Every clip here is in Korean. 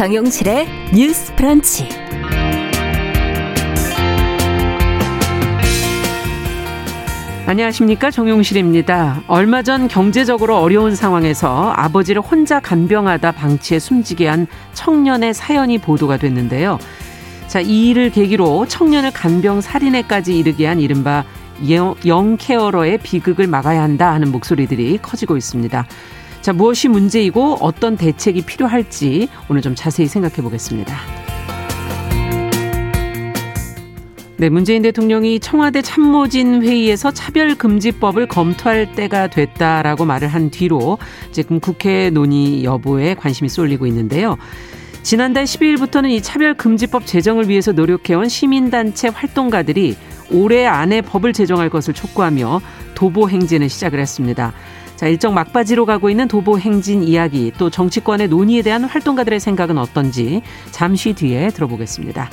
정용실의 뉴스 프런치. 안녕하십니까 정용실입니다. 얼마 전 경제적으로 어려운 상황에서 아버지를 혼자 간병하다 방치해 숨지게 한 청년의 사연이 보도가 됐는데요. 자, 이 일을 계기로 청년을 간병 살인에까지 이르게 한 이른바 영케어러의 비극을 막아야 한다 하는 목소리들이 커지고 있습니다. 자, 무엇이 문제이고 어떤 대책이 필요할지 오늘 좀 자세히 생각해 보겠습니다. 네, 문재인 대통령이 청와대 참모진 회의에서 차별금지법을 검토할 때가 됐다라고 말을 한 뒤로 지금 국회 논의 여부에 관심이 쏠리고 있는데요. 지난달 12일부터는 이 차별금지법 제정을 위해서 노력해온 시민단체 활동가들이 올해 안에 법을 제정할 것을 촉구하며 도보 행진을 시작을 했습니다. 자, 일정 막바지로 가고 있는 도보 행진 이야기 또 정치권의 논의에 대한 활동가들의 생각은 어떤지 잠시 뒤에 들어보겠습니다.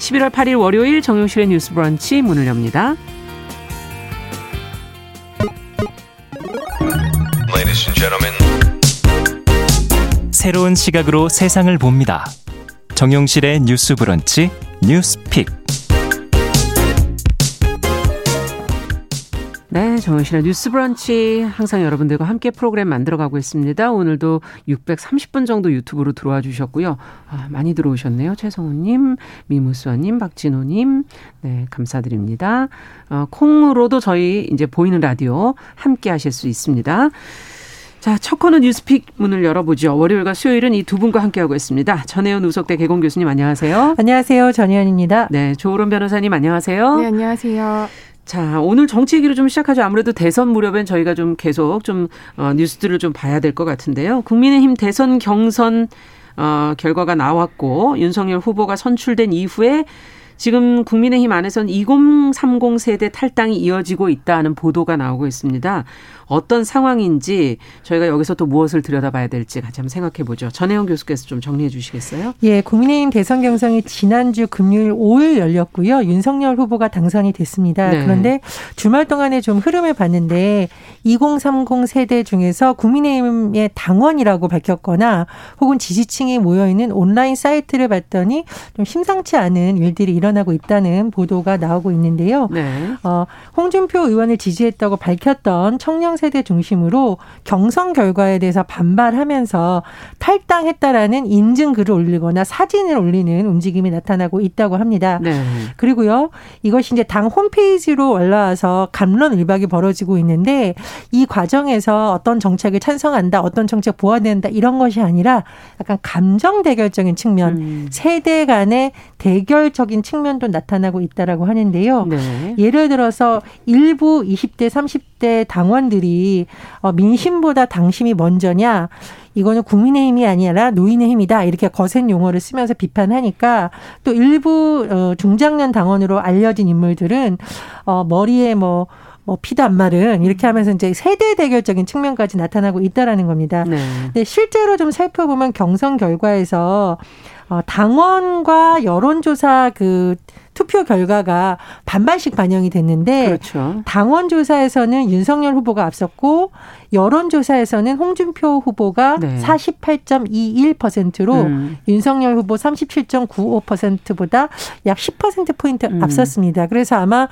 11월 8일 월요일 정용실의 뉴스 브런치 문을 엽니다. 새로운 시각으로 세상을 봅니다. 정용실의 뉴스 브런치 뉴스 픽. 네, 정은실의 뉴스 브런치 항상 여러분들과 함께 프로그램 만들어가고 있습니다. 오늘도 630분 정도 유튜브로 들어와 주셨고요. 아, 많이 들어오셨네요. 최성우님, 미무수아님, 박진호님, 네, 감사드립니다. 어, 콩으로도 저희 이제 보이는 라디오 함께 하실 수 있습니다. 자, 첫 코너 뉴스픽 문을 열어보죠. 월요일과 수요일은 이 두 분과 함께하고 있습니다. 전혜연 우석대 개공 교수님 안녕하세요. 안녕하세요. 전혜연입니다. 네, 조으론 변호사님 안녕하세요. 네, 안녕하세요. 자, 오늘 정치 얘기로 좀 시작하죠. 아무래도 대선 무렵엔 저희가 좀 계속 좀 어, 뉴스들을 좀 봐야 될 것 같은데요. 국민의힘 대선 경선 어, 결과가 나왔고 윤석열 후보가 선출된 이후에 지금 국민의힘 안에선 2030 세대 탈당이 이어지고 있다는 보도가 나오고 있습니다. 어떤 상황인지 저희가 여기서 또 무엇을 들여다봐야 될지 같이 한번 생각해 보죠. 전혜영 교수께서 좀 정리해 주시겠어요? 예, 국민의힘 대선 경선이 지난주 금요일 5일 열렸고요. 윤석열 후보가 당선이 됐습니다. 네. 그런데 주말 동안에 좀 흐름을 봤는데 2030 세대 중에서 국민의힘의 당원이라고 밝혔거나 혹은 지지층이 모여 있는 온라인 사이트를 봤더니 좀 심상치 않은 일들이 일어나고 있다는 보도가 나오고 있는데요. 네. 어, 홍준표 의원을 지지했다고 밝혔던 청년 세대 중심으로 경선 결과에 대해서 반발하면서 탈당했다라는 인증 글을 올리거나 사진을 올리는 움직임이 나타나고 있다고 합니다. 네. 그리고요, 이것이 이제 당 홈페이지로 올라와서 감론을박이 벌어지고 있는데 이 과정에서 어떤 정책을 찬성한다, 어떤 정책 보완된다 이런 것이 아니라 약간 감정 대결적인 측면, 음. 세대 간의 대결적인 측면 도 나타나고 있다라고 하는데요. 네. 예를 들어서 일부 20대, 30대 당원들이 어, 민심보다 당심이 먼저냐 이거는 국민의 힘이 아니라 노인의 힘이다 이렇게 거센 용어를 쓰면서 비판하니까 또 일부 어, 중장년 당원으로 알려진 인물들은 어, 머리에 뭐뭐 피도 안 마른 이렇게 하면서 이제 세대 대결적인 측면까지 나타나고 있다라는 겁니다. 네. 근데 실제로 좀 살펴보면 경선 결과에서 어 당원과 여론조사 그 투표 결과가 반반씩 반영이 됐는데 그렇죠. 당원 조사에서는 윤석열 후보가 앞섰고 여론 조사에서는 홍준표 후보가 네. 48.21%로 음. 윤석열 후보 37.95%보다 약 10% 포인트 음. 앞섰습니다. 그래서 아마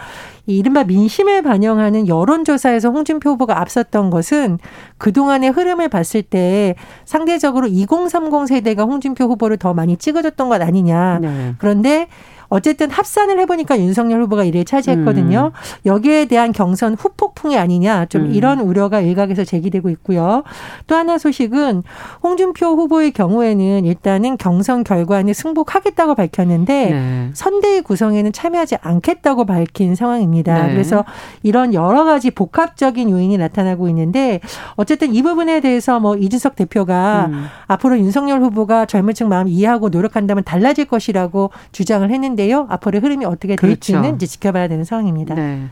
이른바 민심을 반영하는 여론 조사에서 홍준표 후보가 앞섰던 것은 그동안의 흐름을 봤을 때 상대적으로 2030 세대가 홍준표 후보를 더 많이 찍어줬던 것 아니냐. 네. 그런데 어쨌든 합산을 해보니까 윤석열 후보가 1위를 차지했거든요. 음. 여기에 대한 경선 후폭풍이 아니냐 좀 음. 이런 우려가 일각에서 제기되고 있고요. 또 하나 소식은 홍준표 후보의 경우에는 일단은 경선 결과는 승복하겠다고 밝혔는데 네. 선대위 구성에는 참여하지 않겠다고 밝힌 상황입니다. 네. 그래서 이런 여러 가지 복합적인 요인이 나타나고 있는데 어쨌든 이 부분에 대해서 뭐 이준석 대표가 음. 앞으로 윤석열 후보가 젊은 층 마음 이해하고 노력한다면 달라질 것이라고 주장을 했는데 있는데요. 앞으로의 흐름이 어떻게 될지는 그렇죠. 이제 지켜봐야 되는 상황입니다. 네.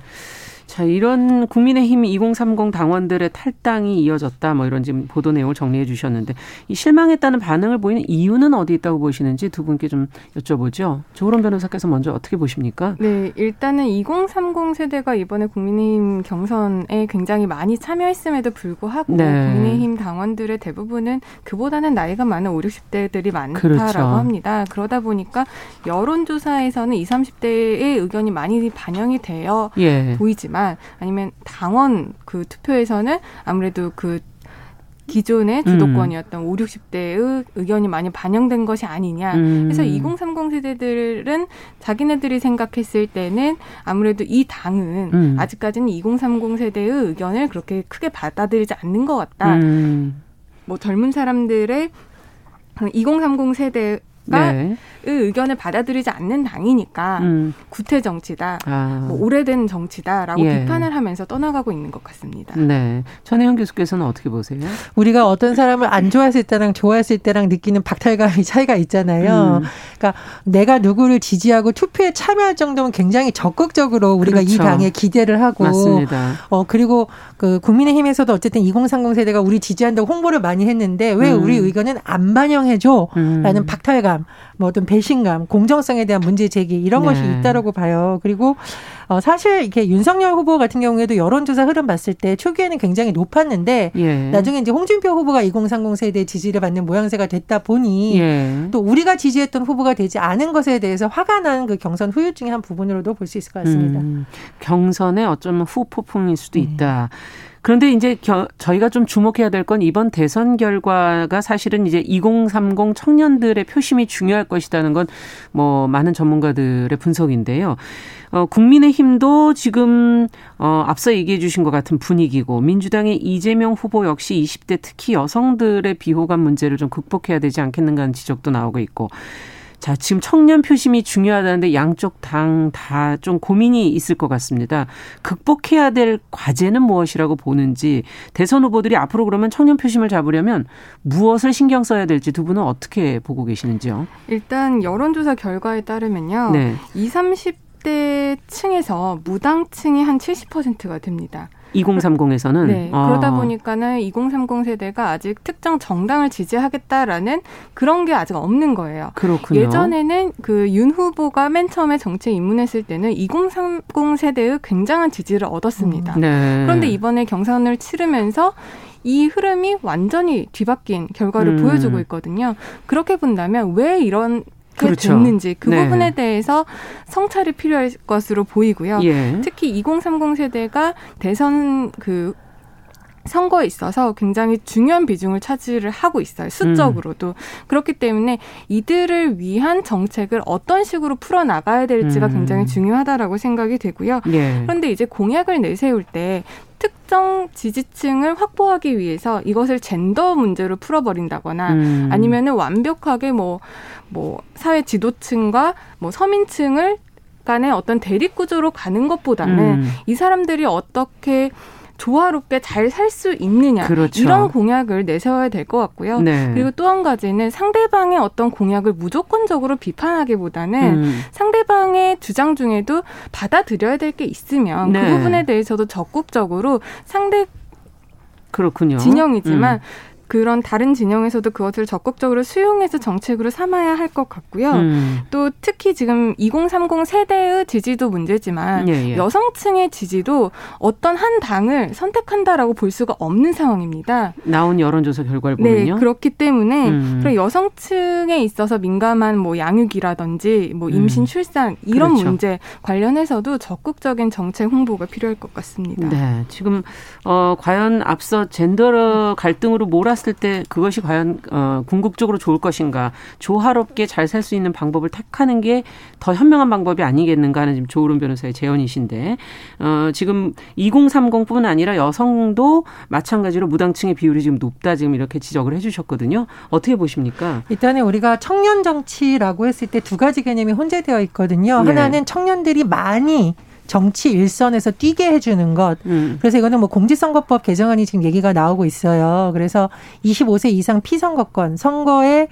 자, 이런 국민의힘 2030 당원들의 탈당이 이어졌다. 뭐 이런 지금 보도 내용을 정리해 주셨는데 이 실망했다는 반응을 보이는 이유는 어디 있다고 보시는지 두 분께 좀 여쭤보죠. 조론 변호사께서 먼저 어떻게 보십니까? 네, 일단은 2030 세대가 이번에 국민의힘 경선에 굉장히 많이 참여했음에도 불구하고 네. 국민의힘 당원들의 대부분은 그보다는 나이가 많은 5, 60대들이 많다라고 그렇죠. 합니다. 그러다 보니까 여론조사에서는 20, 30대의 의견이 많이 반영이 되어 예. 보이지만 있지만 아니면 당원 그 투표에서는 아무래도 그 기존의 주도권이었던 음. 5, 60대의 의견이 많이 반영된 것이 아니냐. 음. 그래서 2030 세대들은 자기네들이 생각했을 때는 아무래도 이 당은 음. 아직까지는 2030 세대의 의견을 그렇게 크게 받아들이지 않는 것 같다. 음. 뭐 젊은 사람들의 2030 세대 네. 의견을 받아들이지 않는 당이니까 음. 구태 정치다, 아. 뭐 오래된 정치다라고 예. 비판을 하면서 떠나가고 있는 것 같습니다. 네, 전혜영 교수께서는 어떻게 보세요? 우리가 어떤 사람을 안 좋아했을 때랑 좋아했을 때랑 느끼는 박탈감이 차이가 있잖아요. 음. 그러니까 내가 누구를 지지하고 투표에 참여할 정도면 굉장히 적극적으로 우리가 그렇죠. 이 당에 기대를 하고, 맞습니다. 어 그리고 그 국민의힘에서도 어쨌든 2030 세대가 우리 지지한다고 홍보를 많이 했는데 왜 음. 우리 의견은 안 반영해줘라는 음. 박탈감, 뭐 어떤 배신감, 공정성에 대한 문제 제기 이런 네. 것이 있다라고 봐요. 그리고 어 사실 이렇게 윤석열 후보 같은 경우에도 여론조사 흐름 봤을 때 초기에는 굉장히 높았는데 예. 나중에 이제 홍준표 후보가 2030 세대 지지를 받는 모양새가 됐다 보니 예. 또 우리가 지지했던 후보가 되지 않은 것에 대해서 화가 난 그 경선 후유증의 한 부분으로도 볼 수 있을 것 같습니다. 음, 경선에 어쩌면 후폭풍일 수도 네. 있다. 그런데 이제 겨, 저희가 좀 주목해야 될 건 이번 대선 결과가 사실은 이제 2030 청년들의 표심이 중요할 것이라는 건 뭐 많은 전문가들의 분석인데요. 어, 국민의힘도 지금 어, 앞서 얘기해 주신 것 같은 분위기고 민주당의 이재명 후보 역시 20대 특히 여성들의 비호감 문제를 좀 극복해야 되지 않겠는가 하는 지적도 나오고 있고 자, 지금 청년 표심이 중요하다는데 양쪽 당 다 좀 고민이 있을 것 같습니다. 극복해야 될 과제는 무엇이라고 보는지 대선 후보들이 앞으로 그러면 청년 표심을 잡으려면 무엇을 신경 써야 될지 두 분은 어떻게 보고 계시는지요? 일단 여론조사 결과에 따르면요. 네. 20, 30대 층에서 무당층이 한 70%가 됩니다. 2030에서는 네, 아. 그러다 보니까는 2030 세대가 아직 특정 정당을 지지하겠다라는 그런 게 아직 없는 거예요. 그렇군요. 예전에는 그 윤 후보가 맨 처음에 정치에 입문했을 때는 2030 세대의 굉장한 지지를 얻었습니다. 음, 네. 그런데 이번에 경선을 치르면서 이 흐름이 완전히 뒤바뀐 결과를 음. 보여주고 있거든요. 그렇게 본다면 왜 이런 그렇죠. 됐는지 그 네. 부분에 대해서 성찰이 필요할 것으로 보이고요. 예. 특히 2030 세대가 대선 그 선거에 있어서 굉장히 중요한 비중을 차지를 하고 있어요. 수적으로도. 음. 그렇기 때문에 이들을 위한 정책을 어떤 식으로 풀어 나가야 될지가 음. 굉장히 중요하다라고 생각이 되고요. 예. 그런데 이제 공약을 내세울 때 특정 지지층을 확보하기 위해서 이것을 젠더 문제로 풀어버린다거나 음. 아니면은 완벽하게 뭐 뭐 사회 지도층과 뭐 서민층을 간의 어떤 대립 구조로 가는 것보다는 음. 이 사람들이 어떻게 조화롭게 잘 살 수 있느냐 그렇죠. 이런 공약을 내세워야 될 것 같고요. 네. 그리고 또 한 가지는 상대방의 어떤 공약을 무조건적으로 비판하기보다는 음. 상대방의 주장 중에도 받아들여야 될 게 있으면 그 네. 그 부분에 대해서도 적극적으로 상대 그렇군요. 진영이지만 음. 그런 다른 진영에서도 그것을 적극적으로 수용해서 정책으로 삼아야 할 것 같고요. 음. 또 특히 지금 2030 세대의 지지도 문제지만 예, 예. 여성층의 지지도 어떤 한 당을 선택한다라고 볼 수가 없는 상황입니다. 나온 여론조사 결과를 네, 보면요. 네, 그렇기 때문에 음. 여성층에 있어서 민감한 뭐 양육이라든지 뭐 임신, 음. 출산 이런 그렇죠. 문제 관련해서도 적극적인 정책 홍보가 필요할 것 같습니다. 네, 지금 어 과연 앞서 젠더 갈등으로 몰아 봤을 때 그것이 과연 어, 궁극적으로 좋을 것인가 조화롭게 잘 살 수 있는 방법을 택하는 게 더 현명한 방법이 아니겠는가 하는 지금 조으론 변호사의 제언이신데 어, 지금 2030뿐 아니라 여성도 마찬가지로 무당층의 비율이 지금 높다 지금 이렇게 지적을 해주셨거든요. 어떻게 보십니까? 일단은 우리가 청년 정치라고 했을 때 두 가지 개념이 혼재되어 있거든요. 네. 하나는 청년들이 많이 정치 일선에서 뛰게 해주는 것. 음. 그래서 이거는 뭐 공직선거법 개정안이 지금 얘기가 나오고 있어요. 그래서 25세 이상 피선거권, 선거에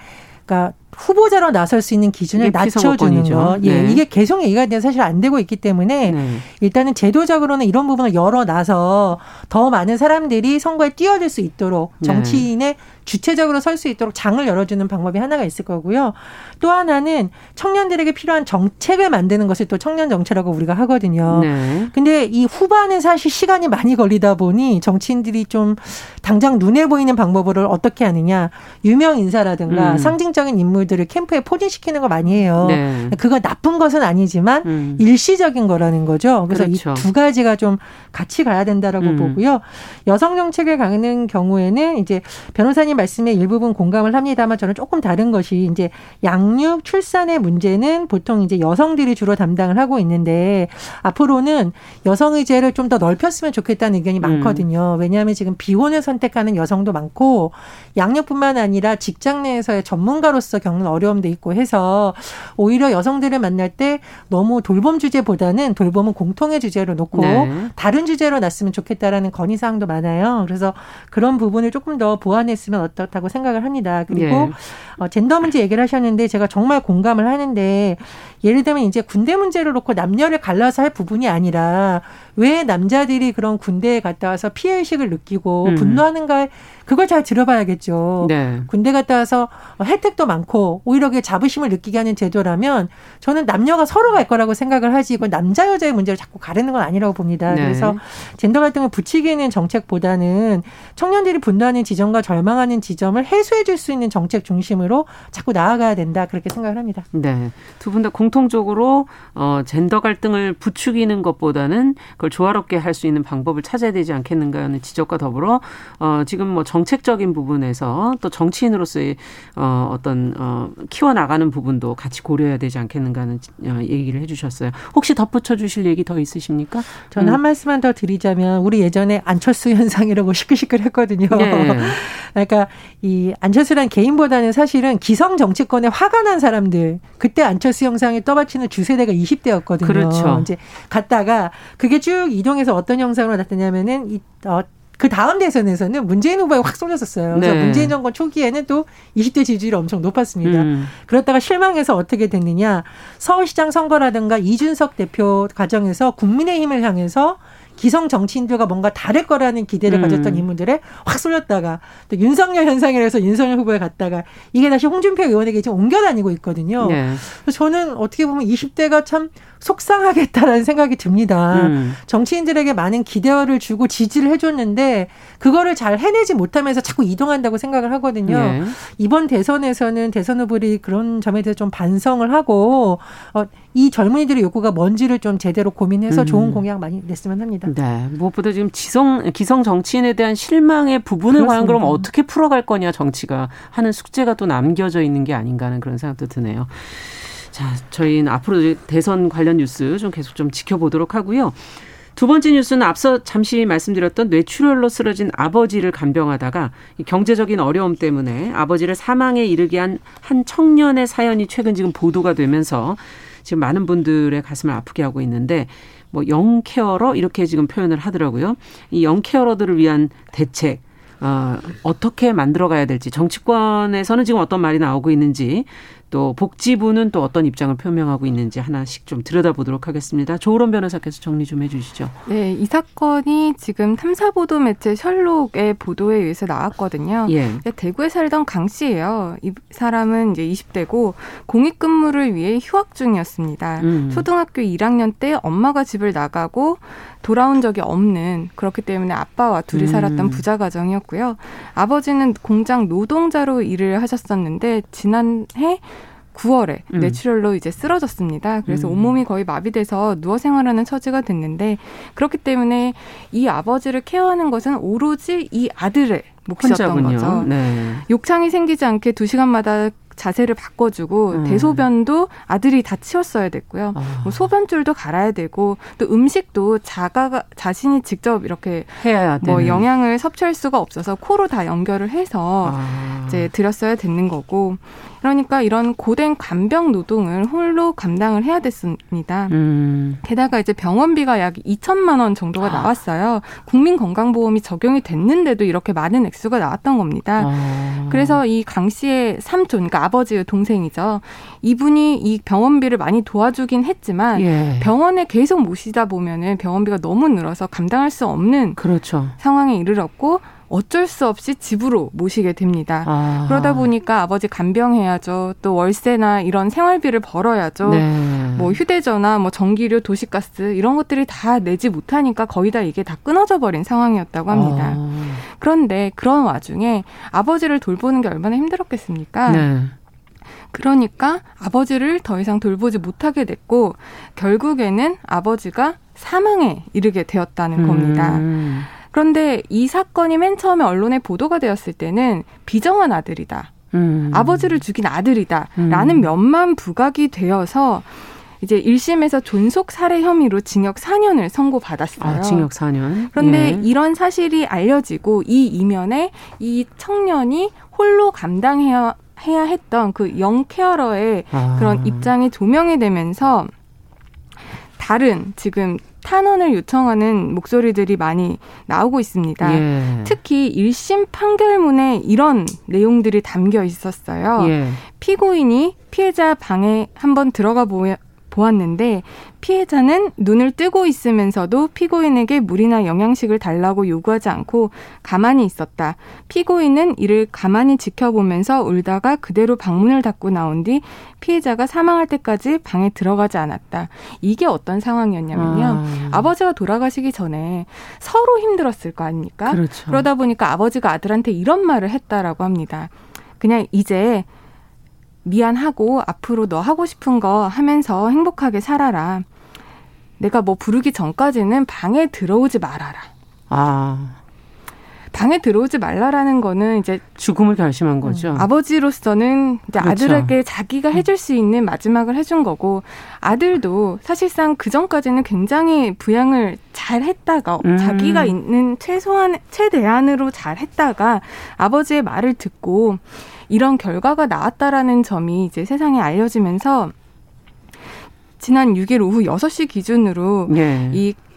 그러니까 후보자로 나설 수 있는 기준을 낮춰주는 거. 예, 네. 이게 계속 얘기가 돼 사실 안 되고 있기 때문에 네. 일단은 제도적으로는 이런 부분을 열어놔서 더 많은 사람들이 선거에 뛰어들 수 있도록 네. 정치인의 주체적으로 설 수 있도록 장을 열어주는 방법이 하나가 있을 거고요. 또 하나는 청년들에게 필요한 정책을 만드는 것을 또 청년 정책이라고 우리가 하거든요. 네. 근데 이 후반은 사실 시간이 많이 걸리다 보니 정치인들이 좀 당장 눈에 보이는 방법을 어떻게 하느냐. 유명 인사라든가 음. 상징적인 인물 들을 캠프에 포진시키는 거 많이 해요. 네. 그거 나쁜 것은 아니지만 음. 일시적인 거라는 거죠. 그래서 그렇죠. 이두 가지가 좀 같이 가야 된다라고 음. 보고요. 여성 정책을 가는 경우에는 이제 변호사님 말씀에 일부분 공감을 합니다만 저는 조금 다른 것이 이제 양육 출산의 문제는 보통 이제 여성들이 주로 담당을 하고 있는데 앞으로는 여성 의제를 좀 더 넓혔으면 좋겠다는 의견이 음. 많거든요. 음. 왜냐하면 지금 비혼을 선택하는 여성도 많고 양육뿐만 아니라 직장 내에서의 전문가로서 겪는 어려움도 있고 해서 오히려 여성들을 만날 때 너무 돌봄 주제보다는 돌봄은 공통의 주제로 놓고 네. 다른 주제로 놨으면 좋겠다라는 건의 사항도 많아요. 그래서 그런 부분을 조금 더 보완했으면 어떻다고 생각을 합니다. 그리고 예. 어, 젠더 문제 얘기를 하셨는데 제가 정말 공감을 하는데 예를 들면 이제 군대 문제를 놓고 남녀를 갈라서 할 부분이 아니라 왜 남자들이 그런 군대에 갔다 와서 피해 의식을 느끼고 음. 분노하는가 그걸 잘 들어봐야겠죠. 네. 군대 갔다 와서 혜택도 많고 오히려 그 자부심을 느끼게 하는 제도라면 저는 남녀가 서로 갈 거라고 생각을 하지 이건 남자 여자의 문제를 자꾸 가르는 건 아니라고 봅니다. 네. 그래서 젠더 갈등을 부추기는 정책보다는 청년들이 분노하는 지점과 절망하는 지점을 해소해 줄 수 있는 정책 중심으로 자꾸 나아가야 된다 그렇게 생각을 합니다. 네. 두 분 다 공 통적으로 어 젠더 갈등을 부추기는 것보다는 그걸 조화롭게 할 수 있는 방법을 찾아야 되지 않겠는가 하는 지적과 더불어 어 지금 뭐 정책적인 부분에서 또 정치인으로서의 어, 어떤 어, 키워 나가는 부분도 같이 고려해야 되지 않겠는가 하는 어, 얘기를 해주셨어요. 혹시 덧붙여 주실 얘기 더 있으십니까? 저는 음. 한 말씀만 더 드리자면 우리 예전에 안철수 현상이라고 시끌시끌했거든요. 네. 그러니까 이 안철수란 개인보다는 사실은 기성 정치권에 화가 난 사람들 그때 안철수 형상이 떠받치는 주세대가 20대였거든요. 그렇죠. 이제 갔다가 그게 쭉 이동해서 어떤 형상으로 나타냐면은 이 어, 그 다음 대선에서는 문재인 후보에 확 쏠렸었어요. 그래서 네. 문재인 정권 초기에는 또 20대 지지율이 엄청 높았습니다. 음. 그렇다가 실망해서 어떻게 됐느냐. 서울시장 선거라든가 이준석 대표 과정에서 국민의힘을 향해서 기성 정치인들과 뭔가 다를 거라는 기대를 음. 가졌던 인물들에 확 쏠렸다가 또 윤석열 현상이라 해서 윤석열 후보에 갔다가 이게 다시 홍준표 의원에게 지금 옮겨 다니고 있거든요. 네. 그래서 저는 어떻게 보면 20대가 참 속상하겠다라는 생각이 듭니다. 음. 정치인들에게 많은 기대를 주고 지지를 해줬는데 그거를 잘 해내지 못하면서 자꾸 이동한다고 생각을 하거든요. 네. 이번 대선에서는 대선 후보들이 그런 점에 대해서 좀 반성을 하고 어, 이 젊은이들의 욕구가 뭔지를 좀 제대로 고민해서 음. 좋은 공약 많이 냈으면 합니다. 네. 무엇보다 지금 지성, 기성 정치인에 대한 실망의 부분을 과연 그럼 어떻게 풀어갈 거냐 정치가 하는 숙제가 또 남겨져 있는 게 아닌가 하는 그런 생각도 드네요. 자, 저희는 앞으로 대선 관련 뉴스 좀 계속 좀 지켜보도록 하고요. 두 번째 뉴스는 앞서 잠시 말씀드렸던 뇌출혈로 쓰러진 아버지를 간병하다가 경제적인 어려움 때문에 아버지를 사망에 이르게 한 한 청년의 사연이 최근 지금 보도가 되면서 지금 많은 분들의 가슴을 아프게 하고 있는데 뭐 영케어러 이렇게 지금 표현을 하더라고요. 이 영케어러들을 위한 대책 어, 어떻게 만들어가야 될지 정치권에서는 지금 어떤 말이 나오고 있는지 또 복지부는 또 어떤 입장을 표명하고 있는지 하나씩 좀 들여다보도록 하겠습니다. 조으론 변호사께서 정리 좀 해주시죠. 네, 이 사건이 지금 탐사 보도 매체 셜록의 보도에 의해서 나왔거든요. 예. 대구에 살던 강 씨예요. 이 사람은 이제 20대고 공익근무를 위해 휴학 중이었습니다. 음. 초등학교 1학년 때 엄마가 집을 나가고 돌아온 적이 없는 그렇기 때문에 아빠와 둘이 음. 살았던 부자 가정이었고요. 아버지는 공장 노동자로 일을 하셨었는데 지난해 9월에 음. 뇌출혈로 이제 쓰러졌습니다. 그래서 음. 온몸이 거의 마비돼서 누워 생활하는 처지가 됐는데 그렇기 때문에 이 아버지를 케어하는 것은 오로지 이 아들의 몫이었던 혼자군요. 거죠. 네. 욕창이 생기지 않게 두 시간마다 자세를 바꿔주고 음. 대소변도 아들이 다 치웠어야 됐고요. 아. 뭐 소변줄도 갈아야 되고 또 음식도 자가 자신이 직접 이렇게 해야 뭐 영양을 섭취할 수가 없어서 코로 다 연결을 해서 아. 이제 드렸어야 되는 거고 그러니까 이런 고된 간병 노동을 홀로 감당을 해야 됐습니다. 음. 게다가 이제 병원비가 약 2천만 원 정도가 아. 나왔어요. 국민건강보험이 적용이 됐는데도 이렇게 많은 액수가 나왔던 겁니다. 아. 그래서 이 강 씨의 삼촌, 그러니까 아버지의 동생이죠. 이분이 이 병원비를 많이 도와주긴 했지만 예. 병원에 계속 모시다 보면은 병원비가 너무 늘어서 감당할 수 없는 그렇죠. 상황에 이르렀고 어쩔 수 없이 집으로 모시게 됩니다. 아. 그러다 보니까 아버지 간병해야죠. 또 월세나 이런 생활비를 벌어야죠. 네. 뭐 휴대전화, 뭐 전기료, 도시가스 이런 것들이 다 내지 못하니까 거의 다 이게 다 끊어져 버린 상황이었다고 합니다. 아. 그런데 그런 와중에 아버지를 돌보는 게 얼마나 힘들었겠습니까? 네. 그러니까 아버지를 더 이상 돌보지 못하게 됐고 결국에는 아버지가 사망에 이르게 되었다는 겁니다. 음. 그런데 이 사건이 맨 처음에 언론에 보도가 되었을 때는 비정한 아들이다. 음. 아버지를 죽인 아들이다. 라는 음. 면만 부각이 되어서 이제 1심에서 존속 살해 혐의로 징역 4년을 선고받았어요. 아, 징역 4년. 그런데 예. 이런 사실이 알려지고 이 이면에 이 청년이 홀로 감당해야 해야 했던 그 영케어러의 아. 그런 입장이 조명이 되면서 다른 지금 탄원을 요청하는 목소리들이 많이 나오고 있습니다. 예. 특히 1심 판결문에 이런 내용들이 담겨 있었어요. 예. 피고인이 피해자 방에 한번 들어가 보았는데 피해자는 눈을 뜨고 있으면서도 피고인에게 물이나 영양식을 달라고 요구하지 않고 가만히 있었다. 피고인은 이를 가만히 지켜보면서 울다가 그대로 방문을 닫고 나온 뒤 피해자가 사망할 때까지 방에 들어가지 않았다. 이게 어떤 상황이었냐면요. 아. 버지가 돌아가시기 전에 서로 힘들었을 거 아닙니까? 그렇죠. 그러다 보니까 아버지가 아들한테 이런 말을 했다라고 합니다. 그냥 이제 미안하고 앞으로 너 하고 싶은 거 하면서 행복하게 살아라. 내가 뭐 부르기 전까지는 방에 들어오지 말아라. 아. 방에 들어오지 말라라는 거는 이제 죽음을 결심한 거죠. 음, 아버지로서는 이제 그렇죠. 아들에게 자기가 해줄 수 있는 마지막을 해준 거고 아들도 사실상 그 전까지는 굉장히 부양을 잘 했다가 음. 자기가 있는 최소한 최대한으로 잘 했다가 아버지의 말을 듣고 이런 결과가 나왔다라는 점이 이제 세상에 알려지면서 지난 6일 오후 6시 기준으로 예. 이 사,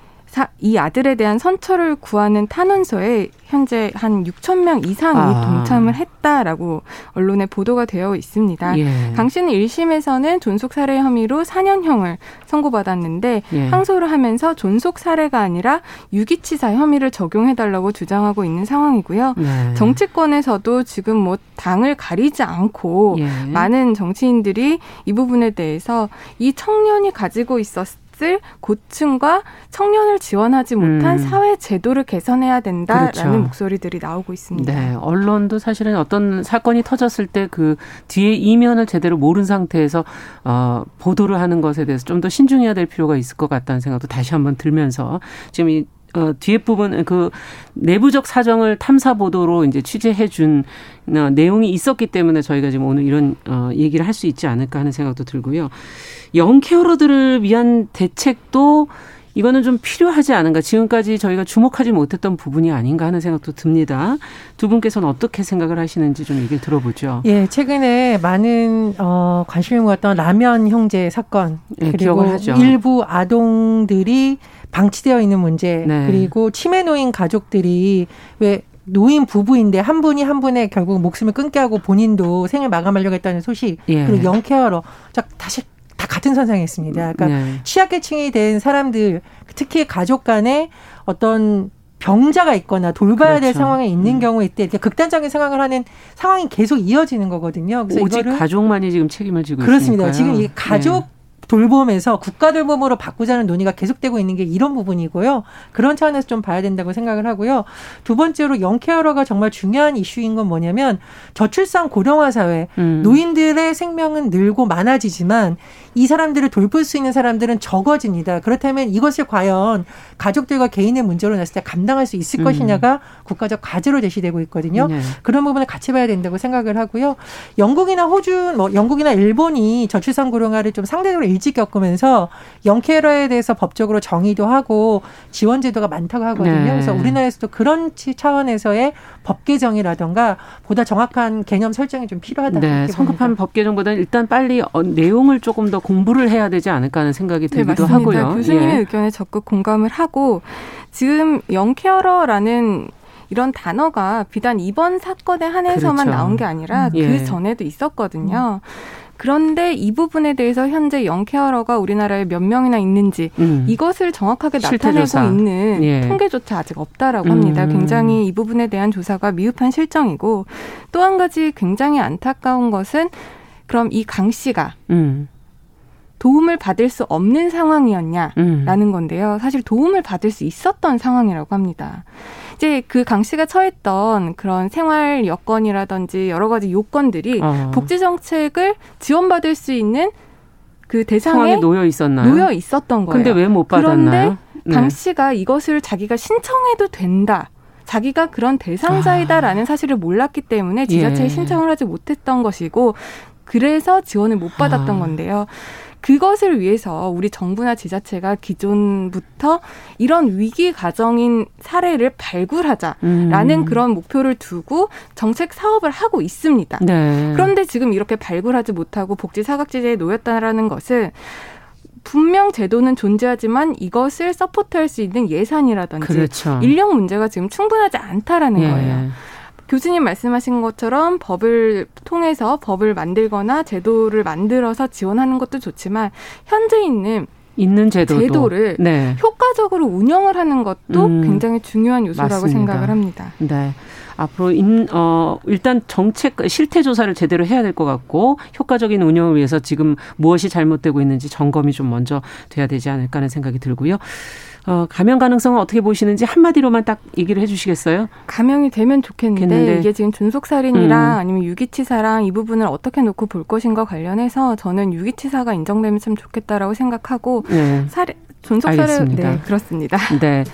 이 아들에 대한 선처를 구하는 탄원서에 현재 한 6천 명 이상이 아. 동참을 했다라고 언론에 보도가 되어 있습니다. 예. 강 씨는 1심에서는 존속 살해 혐의로 4년형을 선고받았는데 예. 항소를 하면서 존속 살해가 아니라 유기치사 혐의를 적용해 달라고 주장하고 있는 상황이고요. 네. 정치권에서도 지금 뭐 당을 가리지 않고 예. 많은 정치인들이 이 부분에 대해서 이 청년이 가지고 있었 있 을 고층과 청년을 지원하지 못한 음. 사회 제도를 개선해야 된다라는 그렇죠. 목소리들이 나오고 있습니다. 네, 언론도 사실은 어떤 사건이 터졌을 때 그 뒤에 이면을 제대로 모른 상태에서 어, 보도를 하는 것에 대해서 좀 더 신중해야 될 필요가 있을 것 같다는 생각도 다시 한번 들면서 지금 이 어, 뒤에 부분 그 내부적 사정을 탐사 보도로 이제 취재해 준 어, 내용이 있었기 때문에 저희가 지금 오늘 이런 어, 얘기를 할 수 있지 않을까 하는 생각도 들고요. 영 케어러들을 위한 대책도 이거는 좀 필요하지 않은가. 지금까지 저희가 주목하지 못했던 부분이 아닌가 하는 생각도 듭니다. 두 분께서는 어떻게 생각을 하시는지 좀 얘기를 들어보죠. 예, 최근에 많은 어, 관심을 모았던 라면 형제 사건 예, 그리고 일부 아동들이 방치되어 있는 문제 네. 그리고 치매 노인 가족들이 왜 노인 부부인데 한 분이 한 분의 결국 목숨을 끊게 하고 본인도 생을 마감하려고 했다는 소식 예. 그리고 영케어러 다시 다 같은 선상에 있습니다. 그러니까 네. 취약계층이 된 사람들 특히 가족 간에 어떤 병자가 있거나 돌봐야 그렇죠. 될 상황에 있는 음. 경우에 때 이렇게 극단적인 상황을 하는 상황이 계속 이어지는 거거든요. 그래서 오직 가족만이 지금 책임을 지고 그렇습니다. 있으니까요. 지금 이 가족 네. 돌봄에서 국가 돌봄으로 바꾸자는 논의가 계속되고 있는 게 이런 부분이고요. 그런 차원에서 좀 봐야 된다고 생각을 하고요. 두 번째로 영케어러가 정말 중요한 이슈인 건 뭐냐면 저출산 고령화 사회 음. 노인들의 생명은 늘고 많아지지만 이 사람들을 돌볼 수 있는 사람들은 적어집니다. 그렇다면 이것을 과연 가족들과 개인의 문제로 냈을 때 감당할 수 있을 음. 것이냐가 국가적 과제로 제시되고 있거든요. 네. 그런 부분을 같이 봐야 된다고 생각을 하고요. 영국이나 호주, 뭐 영국이나 일본이 저출산 고령화를 좀 상대적으로 일찍 겪으면서 영케어러에 대해서 법적으로 정의도 하고 지원 제도가 많다고 하거든요. 네. 그래서 우리나라에서도 그런 차원에서의 법 개정이라던가 보다 정확한 개념 설정이 좀 필요하다. 네, 성급한 법 개정보다는 일단 빨리 어, 내용을 조금 더 공부를 해야 되지 않을까 하는 생각이 네, 들기도 네, 하고요. 교수님의 예. 의견에 적극 공감을 하고 지금 영케어러라는 이런 단어가 비단 이번 사건에 한해서만 그렇죠. 나온 게 아니라 음. 그 예. 전에도 있었거든요. 그런데 이 부분에 대해서 현재 영케어러가 우리나라에 몇 명이나 있는지 음. 이것을 정확하게 나타내고. 있는 예. 통계조차 아직 없다라고 합니다. 음. 굉장히 이 부분에 대한 조사가 미흡한 실정이고 또 한 가지 굉장히 안타까운 것은 그럼 이 강 씨가 음. 도움을 받을 수 없는 상황이었냐라는 음. 건데요. 사실 도움을 받을 수 있었던 상황이라고 합니다. 이제 그 강 씨가 처했던 그런 생활 여건이라든지 여러 가지 요건들이 어. 복지 정책을 지원받을 수 있는 그 대상에 놓여 있었나요? 놓여 있었던 거예요. 근데 왜 못 받았나요? 그런데 강 네. 씨가 이것을 자기가 신청해도 된다. 자기가 그런 대상자이다라는 아. 사실을 몰랐기 때문에 지자체에 예. 신청을 하지 못했던 것이고 그래서 지원을 못 받았던 아. 건데요. 그것을 위해서 우리 정부나 지자체가 기존부터 이런 위기 가정인 사례를 발굴하자라는 음. 그런 목표를 두고 정책 사업을 하고 있습니다. 네. 그런데 지금 이렇게 발굴하지 못하고 복지 사각지대에 놓였다라는 것은 분명 제도는 존재하지만 이것을 서포트할 수 있는 예산이라든지 그렇죠. 인력 문제가 지금 충분하지 않다라는 예. 거예요. 교수님 말씀하신 것처럼 법을 통해서 법을 만들거나 제도를 만들어서 지원하는 것도 좋지만 현재 있는 있는 제도도. 를 네. 효과적으로 운영을 하는 것도 음, 굉장히 중요한 요소라고 맞습니다. 생각을 합니다. 네. 앞으로 인, 어, 일단 정책 실태 조사를 제대로 해야 될 것 같고 효과적인 운영을 위해서 지금 무엇이 잘못되고 있는지 점검이 좀 먼저 돼야 되지 않을까 하는 생각이 들고요. 어, 감염 가능성은 어떻게 보시는지 한마디로만 딱 얘기를 해주시겠어요? 감염이 되면 좋겠는데 겠는데. 이게 지금 준속살인이랑 음. 아니면 유기치사랑 이 부분을 어떻게 놓고 볼 것인가 관련해서 저는 유기치사가 인정되면 참 좋겠다라고 생각하고 네. 살인 존속사를 네, 그렇습니다. 네.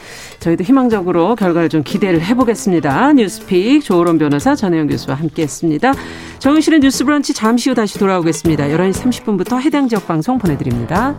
저희도 희망적으로 결과를 좀 기대를 해보겠습니다. 뉴스픽 조으론 변호사 전혜영 교수와 함께했습니다. 정영실의 뉴스 브런치 잠시 후 다시 돌아오겠습니다. 11시 30분부터 해당 지역 방송 보내드립니다.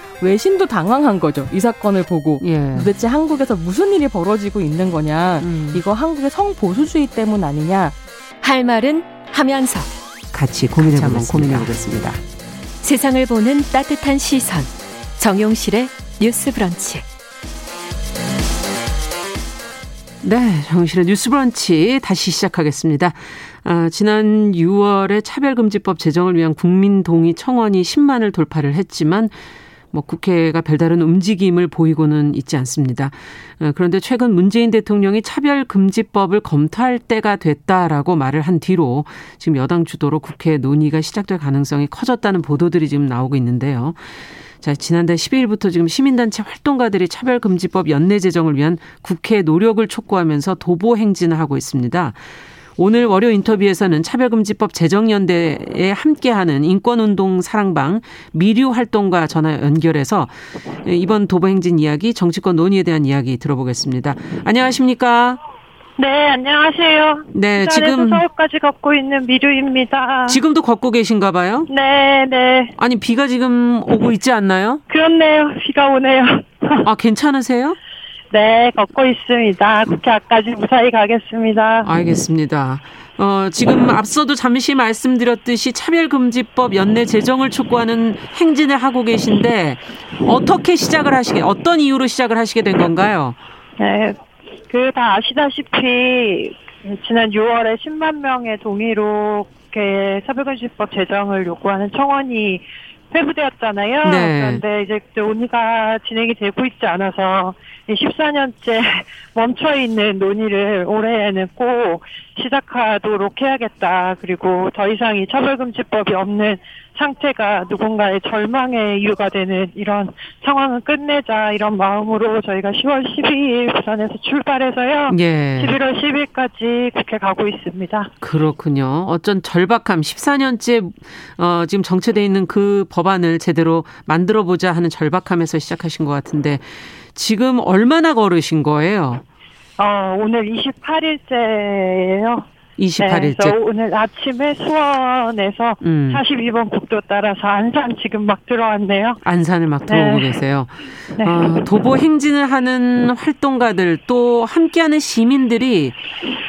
외신도 당황한 거죠. 이 사건을 보고 예. 도대체 한국에서 무슨 일이 벌어지고 있는 거냐. 음. 이거 한국의 성보수주의 때문 아니냐. 할 말은 하면서 같이 고민해 보면 고민해 보겠습니다. 세상을 보는 따뜻한 시선. 정용실의 뉴스 브런치. 네, 정실의 뉴스 브런치 다시 시작하겠습니다. 아, 지난 6월에 차별금지법 제정을 위한 국민동의 청원이 10만을 돌파를 했지만 뭐 국회가 별다른 움직임을 보이고는 있지 않습니다. 어, 그런데 최근 문재인 대통령이 차별금지법을 검토할 때가 됐다라고 말을 한 뒤로 지금 여당 주도로 국회 논의가 시작될 가능성이 커졌다는 보도들이 지금 나오고 있는데요. 자, 지난달 12일부터 지금 시민단체 활동가들이 차별금지법 연내 제정을 위한 국회 노력을 촉구하면서 도보 행진을 하고 있습니다. 오늘 월요 인터뷰에서는 차별금지법 제정연대에 함께하는 인권운동 사랑방 미류 활동과 전화 연결해서 이번 도보 행진 이야기, 정치권 논의에 대한 이야기 들어보겠습니다. 안녕하십니까? 네, 안녕하세요. 네, 지금 서울까지 걷고 있는 미류입니다. 지금도 걷고 계신가 봐요? 네, 네. 아니 비가 지금 오고 있지 않나요? 그렇네요. 비가 오네요. 아, 괜찮으세요? 네, 걷고 있습니다. 국회 앞까지 무사히 가겠습니다. 알겠습니다. 어, 지금 앞서도 잠시 말씀드렸듯이 차별금지법 연내 제정을 촉구하는 행진을 하고 계신데 어떻게 시작을 하시게, 어떤 이유로 시작을 하시게 된 건가요? 네, 그 다 아시다시피 지난 6월에 10만 명의 동의로 차별금지법 제정을 요구하는 청원이 회부되었잖아요. 네. 그런데 이제 논의가 진행이 되고 있지 않아서 14년째 멈춰 있는 논의를 올해에는 꼭 시작하도록 해야겠다. 그리고 더 이상 이 차별금지법이 없는 상태가 누군가의 절망의 이유가 되는 이런 상황을 끝내자 이런 마음으로 저희가 10월 12일 부산에서 출발해서요. 예. 11월 10일까지 국회 가고 있습니다. 그렇군요. 어쩐 절박함 14년째 어, 지금 정체돼 있는 그 법안을 제대로 만들어 보자 하는 절박함에서 시작하신 것 같은데 지금 얼마나 걸으신 거예요? 어, 오늘 28일째예요. 28일째. 네, 오늘 아침에 수원에서 음. 42번 국도 따라서 안산 지금 막 들어왔네요. 안산을 막 들어오고 네. 계세요. 네. 어, 도보 행진을 하는 활동가들 또 함께하는 시민들이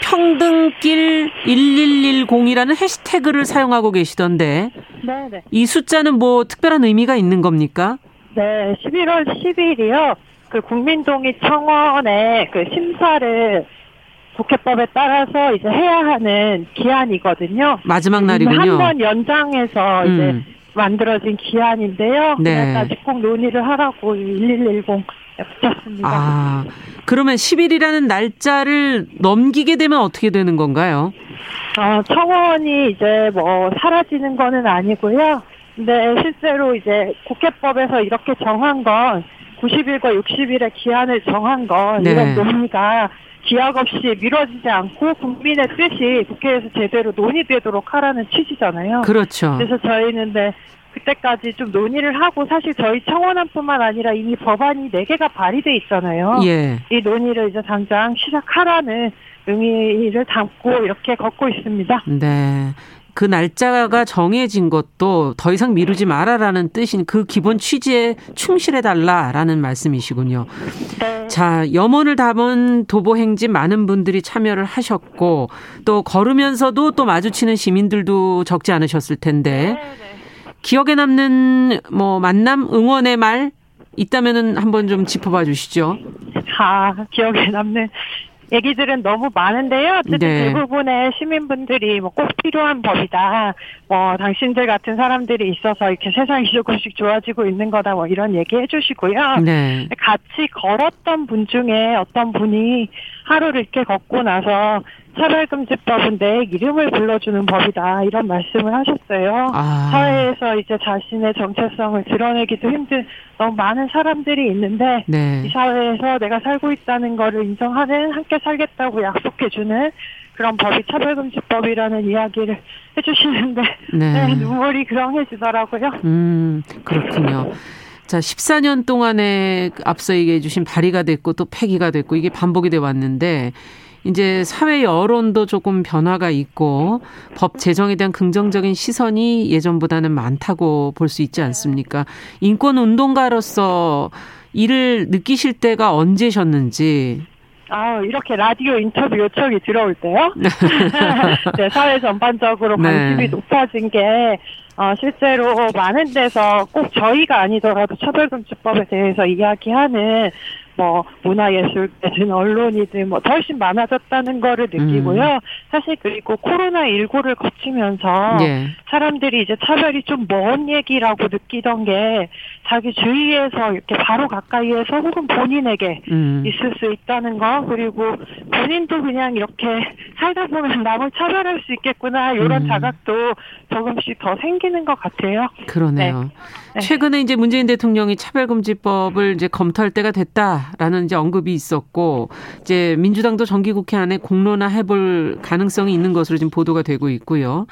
평등길 1110이라는 해시태그를 사용하고 계시던데 네, 네. 이 숫자는 뭐 특별한 의미가 있는 겁니까? 네, 11월 10일이요. 그 국민동의 청원의 그 심사를 국회법에 따라서 이제 해야 하는 기한이거든요. 마지막 날이군요. 한 번 연장해서 음. 이제 만들어진 기한인데요. 네. 그날까지 꼭 논의를 하라고 1110 붙였습니다. 아, 그러면 10일이라는 날짜를 넘기게 되면 어떻게 되는 건가요? 어, 청원이 이제 뭐 사라지는 거는 아니고요. 근데 실제로 이제 국회법에서 이렇게 정한 건 90일과 60일의 기한을 정한 건 네. 이런 논의가 기약 없이 미뤄지지 않고 국민의 뜻이 국회에서 제대로 논의되도록 하라는 취지잖아요. 그렇죠. 그래서 저희는 네, 그때까지 좀 논의를 하고 사실 저희 청원안뿐만 아니라 이미 법안이 4개가 발의돼 있잖아요. 예. 이 논의를 이제 당장 시작하라는 의미를 담고 이렇게 걷고 있습니다. 네. 그 날짜가 정해진 것도 더 이상 미루지 마라라는 뜻인 그 기본 취지에 충실해달라라는 말씀이시군요. 네. 자, 염원을 담은 도보 행진 많은 분들이 참여를 하셨고 또 걸으면서도 또 마주치는 시민들도 적지 않으셨을 텐데 네, 네. 기억에 남는 뭐 만남 응원의 말 있다면은 한번 좀 짚어봐 주시죠. 아, 기억에 남는 얘기들은 너무 많은데요. 어쨌든 네. 대부분의 시민분들이 뭐 꼭 필요한 법이다. 뭐 당신들 같은 사람들이 있어서 이렇게 세상이 조금씩 좋아지고 있는 거다. 뭐 이런 얘기 해주시고요. 네. 같이 걸었던 분 중에 어떤 분이 하루를 이렇게 걷고 나서 차별금지법은 내 이름을 불러주는 법이다 이런 말씀을 하셨어요. 아. 사회에서 이제 자신의 정체성을 드러내기도 힘든 너무 많은 사람들이 있는데 네. 이 사회에서 내가 살고 있다는 거를 인정하는 함께 살겠다고 약속해주는 그런 법이 차별금지법이라는 이야기를 해주시는데 네. 네, 눈물이 그렁해지더라고요. 음 그렇군요. 자, 14년 동안에 앞서 얘기해 주신 발의가 됐고 또 폐기가 됐고 이게 반복이 돼 왔는데 이제 사회 여론도 조금 변화가 있고 법 제정에 대한 긍정적인 시선이 예전보다는 많다고 볼 수 있지 않습니까? 인권 운동가로서 이를 느끼실 때가 언제셨는지 아, 이렇게 라디오 인터뷰 요청이 들어올 때요? 네, 사회 전반적으로 네. 관심이 네. 높아진 게, 어, 실제로 많은 데서 꼭 저희가 아니더라도 차별금지법에 대해서 이야기하는 뭐 문화예술이든 언론이든 뭐 훨씬 많아졌다는 거를 느끼고요. 음. 사실 그리고 코로나 19를 거치면서 네. 사람들이 이제 차별이 좀 먼 얘기라고 느끼던 게 자기 주위에서 이렇게 바로 가까이에서 혹은 본인에게 음. 있을 수 있다는 거 그리고 본인도 그냥 이렇게 살다 보면 남을 차별할 수 있겠구나 이런 음. 자각도 조금씩 더 생기는 것 같아요. 그러네요. 네. 네. 최근에 이제 문재인 대통령이 차별금지법을 이제 검토할 때가 됐다 라는 이제 언급이 있었고 이제 민주당도 정기국회 안에 공론화 해볼 가능성이 있는 것으로 지금 보도가 되고 있고요.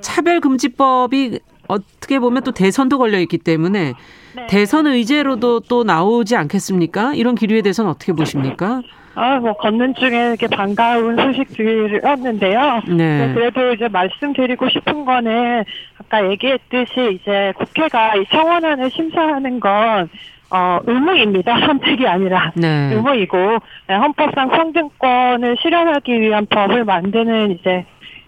차별금지법이 어떻게 보면 또 대선도 걸려 있기 때문에 네. 대선 의제로도 또 나오지 않겠습니까? 이런 기류에 대해서는 어떻게 보십니까? 아, 뭐 걷는 중에 이렇게 반가운 소식들이었는데요. 네. 그래도 이제 말씀드리고 싶은 거는 아까 얘기했듯이 이제 국회가 이 청원안을 심사하는 건 어, 의무입니다. 선택이 아니라 네. 의무이고 네, 헌법상 평등권을 실현하기 위한 법을 만드는 이제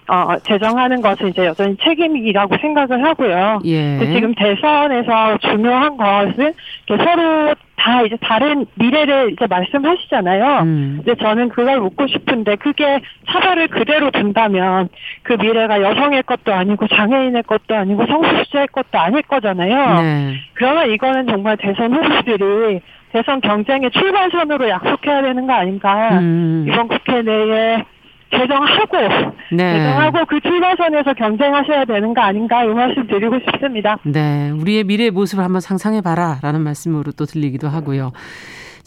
어, 제정하는 것은 이제 여전히 책임이라고 생각을 하고요. 예. 지금 대선에서 중요한 것은 서로 다 이제 다른 미래를 이제 말씀하시잖아요. 음. 근데 저는 그걸 묻고 싶은데 그게 차별을 그대로 둔다면 그 미래가 여성의 것도 아니고 장애인의 것도 아니고 성소수자의 것도 아닐 거잖아요. 네. 그러면 이거는 정말 대선 후보들이 대선 경쟁의 출발선으로 약속해야 되는 거 아닌가. 음. 이번 국회 내에 개정하고 네. 개정하고 그 출발선에서 경쟁하셔야 되는 거 아닌가 이 말씀 드리고 싶습니다. 네, 우리의 미래의 모습을 한번 상상해 봐라라는 말씀으로 또 들리기도 하고요.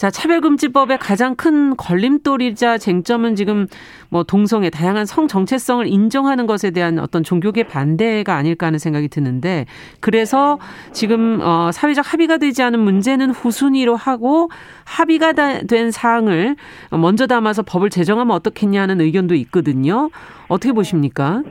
자, 차별금지법의 가장 큰 걸림돌이자 쟁점은 지금 뭐 동성애 다양한 성 정체성을 인정하는 것에 대한 어떤 종교계 반대가 아닐까 하는 생각이 드는데 그래서 지금 어 사회적 합의가 되지 않은 문제는 후순위로 하고 합의가 된 사항을 먼저 담아서 법을 제정하면 어떻겠냐는 의견도 있거든요. 어떻게 보십니까?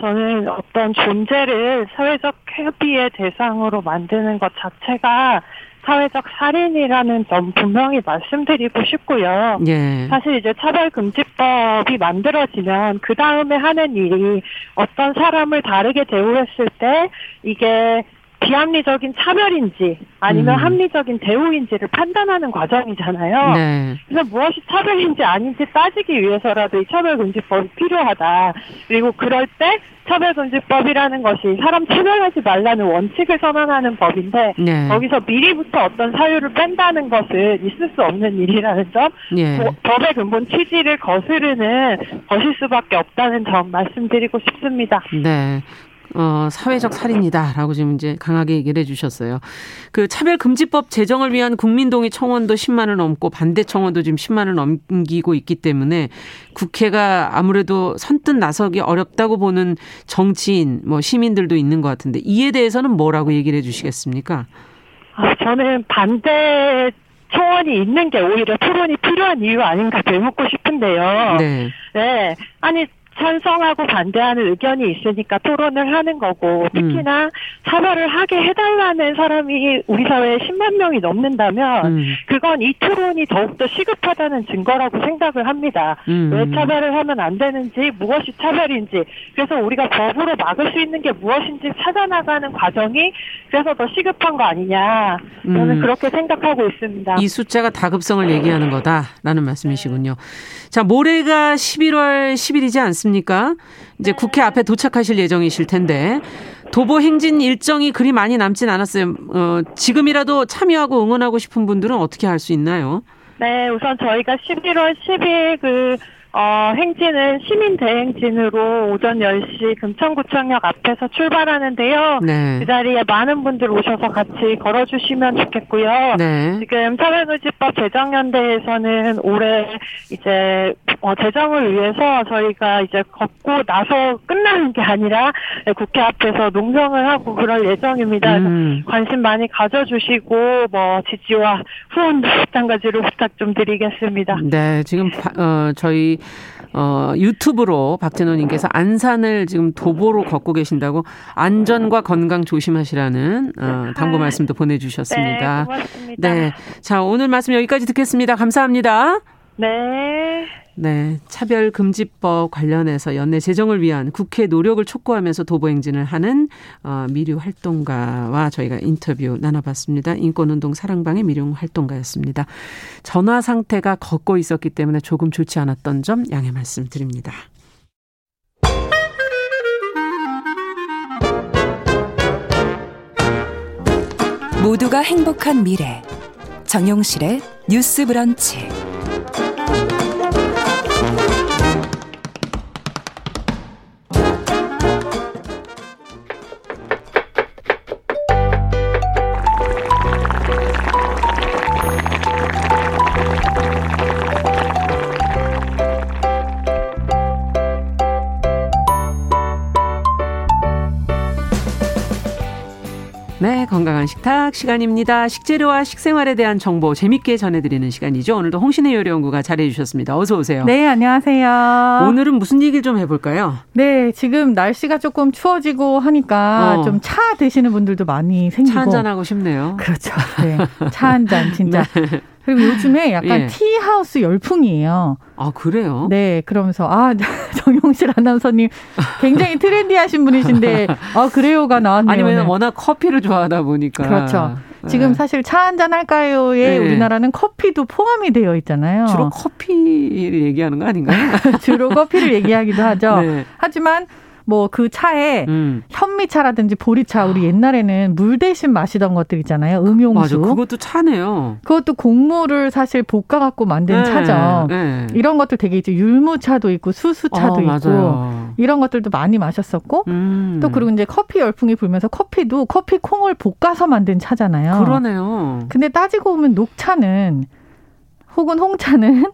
저는 어떤 존재를 사회적 협의의 대상으로 만드는 것 자체가 사회적 살인이라는 점 분명히 말씀드리고 싶고요. 예. 사실 이제 차별금지법이 만들어지면 그 다음에 하는 일이 어떤 사람을 다르게 대우했을 때 이게 비합리적인 차별인지 아니면 음. 합리적인 대우인지를 판단하는 과정이잖아요. 네. 그래서 무엇이 차별인지 아닌지 따지기 위해서라도 이 차별금지법이 필요하다. 그리고 그럴 때 차별금지법이라는 것이 사람 차별하지 말라는 원칙을 선언하는 법인데 네. 거기서 미리부터 어떤 사유를 뺀다는 것은 있을 수 없는 일이라는 점, 네. 법의 근본 취지를 거스르는 것일 수밖에 없다는 점 말씀드리고 싶습니다. 네. 어, 사회적 살인이다라고 지금 이제 강하게 얘기를 해주셨어요. 그 차별금지법 제정을 위한 국민동의 청원도 10만을 넘고 반대 청원도 지금 10만을 넘기고 있기 때문에 국회가 아무래도 선뜻 나서기 어렵다고 보는 정치인, 뭐 시민들도 있는 것 같은데 이에 대해서는 뭐라고 얘기를 해주시겠습니까? 아, 저는 반대 청원이 있는 게 오히려 토론이 필요한 이유 아닌가 되묻고 싶은데요. 네. 네. 아니, 찬성하고 반대하는 의견이 있으니까 토론을 하는 거고 특히나 음. 차별을 하게 해달라는 사람이 우리 사회에 10만 명이 넘는다면 음. 그건 이 토론이 더욱더 시급하다는 증거라고 생각을 합니다. 음. 왜 차별을 하면 안 되는지 무엇이 차별인지 그래서 우리가 법으로 막을 수 있는 게 무엇인지 찾아나가는 과정이 그래서 더 시급한 거 아니냐 저는 음. 그렇게 생각하고 있습니다. 이 숫자가 다급성을 얘기하는 거다라는 말씀이시군요. 자 모레가 11월 10일이지 않습니까? 않습니까? 이제 국회 앞에 도착하실 예정이실 텐데 도보 행진 일정이 그리 많이 남진 않았어요. 어, 지금이라도 참여하고 응원하고 싶은 분들은 어떻게 할 수 있나요? 네, 우선 저희가 11월 10일 그 어, 행진은 시민 대행진으로 오전 10시 금천구청역 앞에서 출발하는데요. 네. 그 자리에 많은 분들 오셔서 같이 걸어주시면 좋겠고요. 네. 지금 사회금지법 제정연대에서는 올해 이제 어, 제정을 위해서 저희가 이제 걷고 나서 끝나는 게 아니라 국회 앞에서 농성을 하고 그럴 예정입니다. 음. 관심 많이 가져주시고 뭐 지지와 후원도 마찬가지로 부탁 좀 드리겠습니다. 네, 지금 어, 저희 어, 유튜브로 박진호님께서 안산을 지금 도보로 걷고 계신다고 안전과 건강 조심하시라는 어, 당부 말씀도 보내주셨습니다. 네, 고맙습니다. 네. 자, 오늘 말씀 여기까지 듣겠습니다. 감사합니다. 네. 네. 차별 금지법 관련해서 연내 제정을 위한 국회 노력을 촉구하면서 도보 행진을 하는 어, 미류 활동가와 저희가 인터뷰 나눠봤습니다. 인권운동 사랑방의 미룡 활동가였습니다. 전화 상태가 걷고 있었기 때문에 조금 좋지 않았던 점 양해 말씀드립니다. 모두가 행복한 미래 정용실의 뉴스 브런치 건강한 식탁 시간입니다. 식재료와 식생활에 대한 정보 재밌게 전해드리는 시간이죠. 오늘도 홍신의 요리연구가 잘해주셨습니다. 어서 오세요. 네, 안녕하세요. 오늘은 무슨 얘기를 좀 해볼까요? 네, 지금 날씨가 조금 추워지고 하니까 어. 좀차 드시는 분들도 많이 생기고 차 한잔 하고 싶네요. 그렇죠. 네, 차 한 잔 진짜. 네. 그리고 요즘에 약간 예. 티하우스 열풍이에요. 아, 그래요? 네, 그러면서, 아, 정용실 아나운서님 굉장히 트렌디하신 분이신데, 아, 그래요가 나왔네요. 아니면 워낙 커피를 좋아하다 보니까. 그렇죠. 지금 네. 사실 차 한잔 할까요에 네. 우리나라는 커피도 포함이 되어 있잖아요. 주로 커피를 얘기하는 거 아닌가요? 주로 커피를 얘기하기도 하죠. 네. 하지만 뭐 그 차에 음. 현미차라든지 보리차 우리 옛날에는 물 대신 마시던 것들 있잖아요. 음용수. 맞아. 그것도 차네요. 그것도 곡물을 사실 볶아 갖고 만든 네. 차죠. 네. 이런 것들 되게 이제 율무차도 있고 수수차도 어, 있고 맞아요. 이런 것들도 많이 마셨었고 음. 또 그리고 이제 커피 열풍이 불면서 커피도 커피 콩을 볶아서 만든 차잖아요. 그러네요. 근데 따지고 보면 녹차는 혹은 홍차는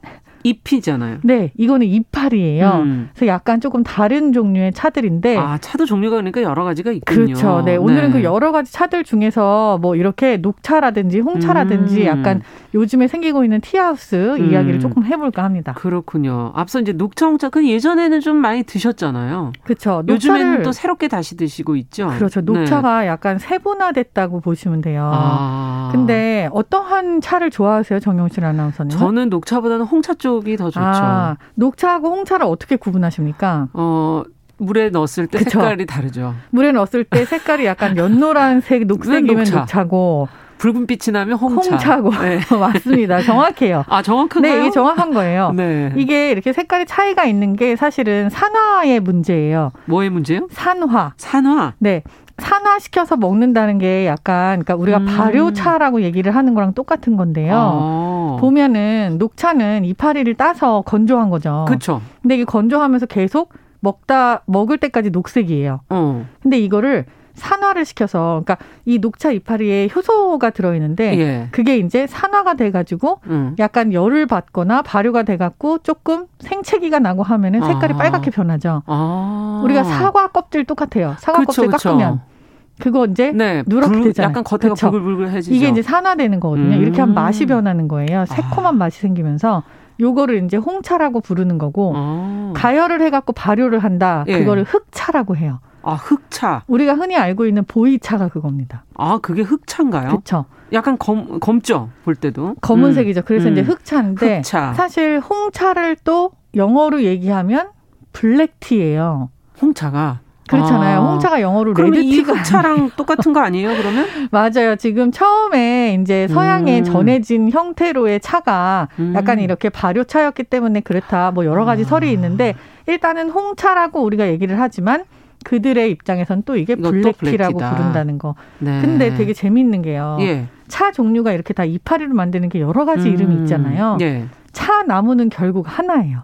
잎이잖아요. 네, 이거는 이파리예요. 음. 그래서 약간 조금 다른 종류의 차들인데 아 차도 종류가 그러니까 여러 가지가 있군요. 그렇죠. 네, 오늘은 네. 그 여러 가지 차들 중에서 뭐 이렇게 녹차라든지 홍차라든지 음. 약간 요즘에 생기고 있는 티하우스 음. 이야기를 조금 해볼까 합니다. 그렇군요. 앞서 이제 녹차, 홍차 그 예전에는 좀 많이 드셨잖아요. 그렇죠. 요즘에는 또 새롭게 다시 드시고 있죠. 그렇죠. 녹차가 네. 약간 세분화됐다고 보시면 돼요. 아. 근데 어떠한 차를 좋아하세요, 정용실 아나운서는? 저는 녹차보다는 홍차 쪽 쪽이 더 좋죠. 아, 녹차하고 홍차를 어떻게 구분하십니까? 어, 물에 넣었을 때 그쵸? 색깔이 다르죠. 물에 넣었을 때 색깔이 약간 연노란색, 녹색이면 녹차. 녹차고 붉은 빛이 나면 홍차. 홍차고 네. 맞습니다. 정확해요. 아 정확한가요? 네, 이게 정확한 거예요. 네. 이게 이렇게 색깔이 차이가 있는 게 사실은 산화의 문제예요. 뭐의 문제요? 산화. 산화. 네. 산화시켜서 먹는다는 게 약간 그러니까 우리가 음. 발효차라고 얘기를 하는 거랑 똑같은 건데요. 어. 보면은 녹차는 이파리를 따서 건조한 거죠. 그렇죠. 근데 이게 건조하면서 계속 먹다 먹을 때까지 녹색이에요. 어. 근데 이거를 산화를 시켜서 그러니까 이 녹차 이파리에 효소가 들어 있는데 예. 그게 이제 산화가 돼 가지고 음. 약간 열을 받거나 발효가 돼 갖고 조금 생채기가 나고 하면은 색깔이 아. 빨갛게 변하죠. 아. 우리가 사과 껍질 똑같아요. 사과 그쵸, 껍질 깎으면 그쵸. 그거 이제 네, 누렇게 불, 되잖아요. 약간 겉에가 그쵸? 부글부글해지죠. 이게 이제 산화되는 거거든요. 음. 이렇게 하면 맛이 변하는 거예요. 새콤한 아. 맛이 생기면서 요거를 이제 홍차라고 부르는 거고 아. 가열을 해갖고 발효를 한다. 예. 그거를 흑차라고 해요. 아 흑차. 우리가 흔히 알고 있는 보이차가 그겁니다. 아 그게 흑차인가요? 그렇죠. 약간 검 검죠 볼 때도 검은색이죠. 그래서 음. 이제 흑차인데 흑차. 사실 홍차를 또 영어로 얘기하면 블랙티예요. 홍차가 그렇잖아요. 아. 홍차가 영어로 레드티가 흑차랑 똑같은 거 아니에요? 그러면? 맞아요. 지금 처음에 이제 서양에 음. 전해진 형태로의 차가 음. 약간 이렇게 발효차였기 때문에 그렇다. 뭐 여러 가지 아. 설이 있는데 일단은 홍차라고 우리가 얘기를 하지만 그들의 입장에선 또 이게 블랙티라고 부른다는 거. 네. 근데 되게 재미있는 게요. 예. 차 종류가 이렇게 다 이파리로 만드는 게 여러 가지 음. 이름이 있잖아요. 예. 차 나무는 결국 하나예요.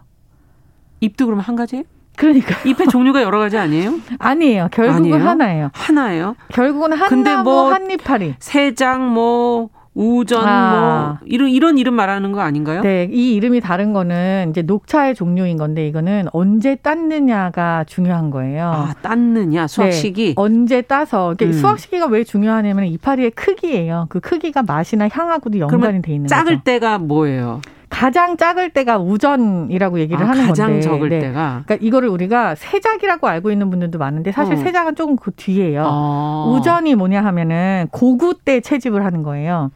잎도 그러면 한 가지예요? 그러니까 잎의 종류가 여러 가지 아니에요? 아니에요. 결국은 아니에요? 하나예요. 하나예요? 결국은 한나무 뭐 한잎파리. 세장 뭐 우전 아. 뭐 이런 이런 이름 말하는 거 아닌가요? 네, 이 이름이 다른 거는 이제 녹차의 종류인 건데 이거는 언제 땄느냐가 중요한 거예요. 아, 땄느냐 수확 네, 시기. 언제 따서 음. 수확 시기가 왜 중요하냐면 이파리의 크기예요. 그 크기가 맛이나 향하고도 연관이 돼 있는 작을 거죠. 작을 때가 뭐예요? 가장 작을 때가 우전이라고 얘기를 아, 하는 가장 건데. 적을 네. 때가. 그러니까 이거를 우리가 세작이라고 알고 있는 분들도 많은데 사실 어. 세작은 조금 그 뒤에요. 어. 우전이 뭐냐 하면은 고구 때 채집을 하는 거예요.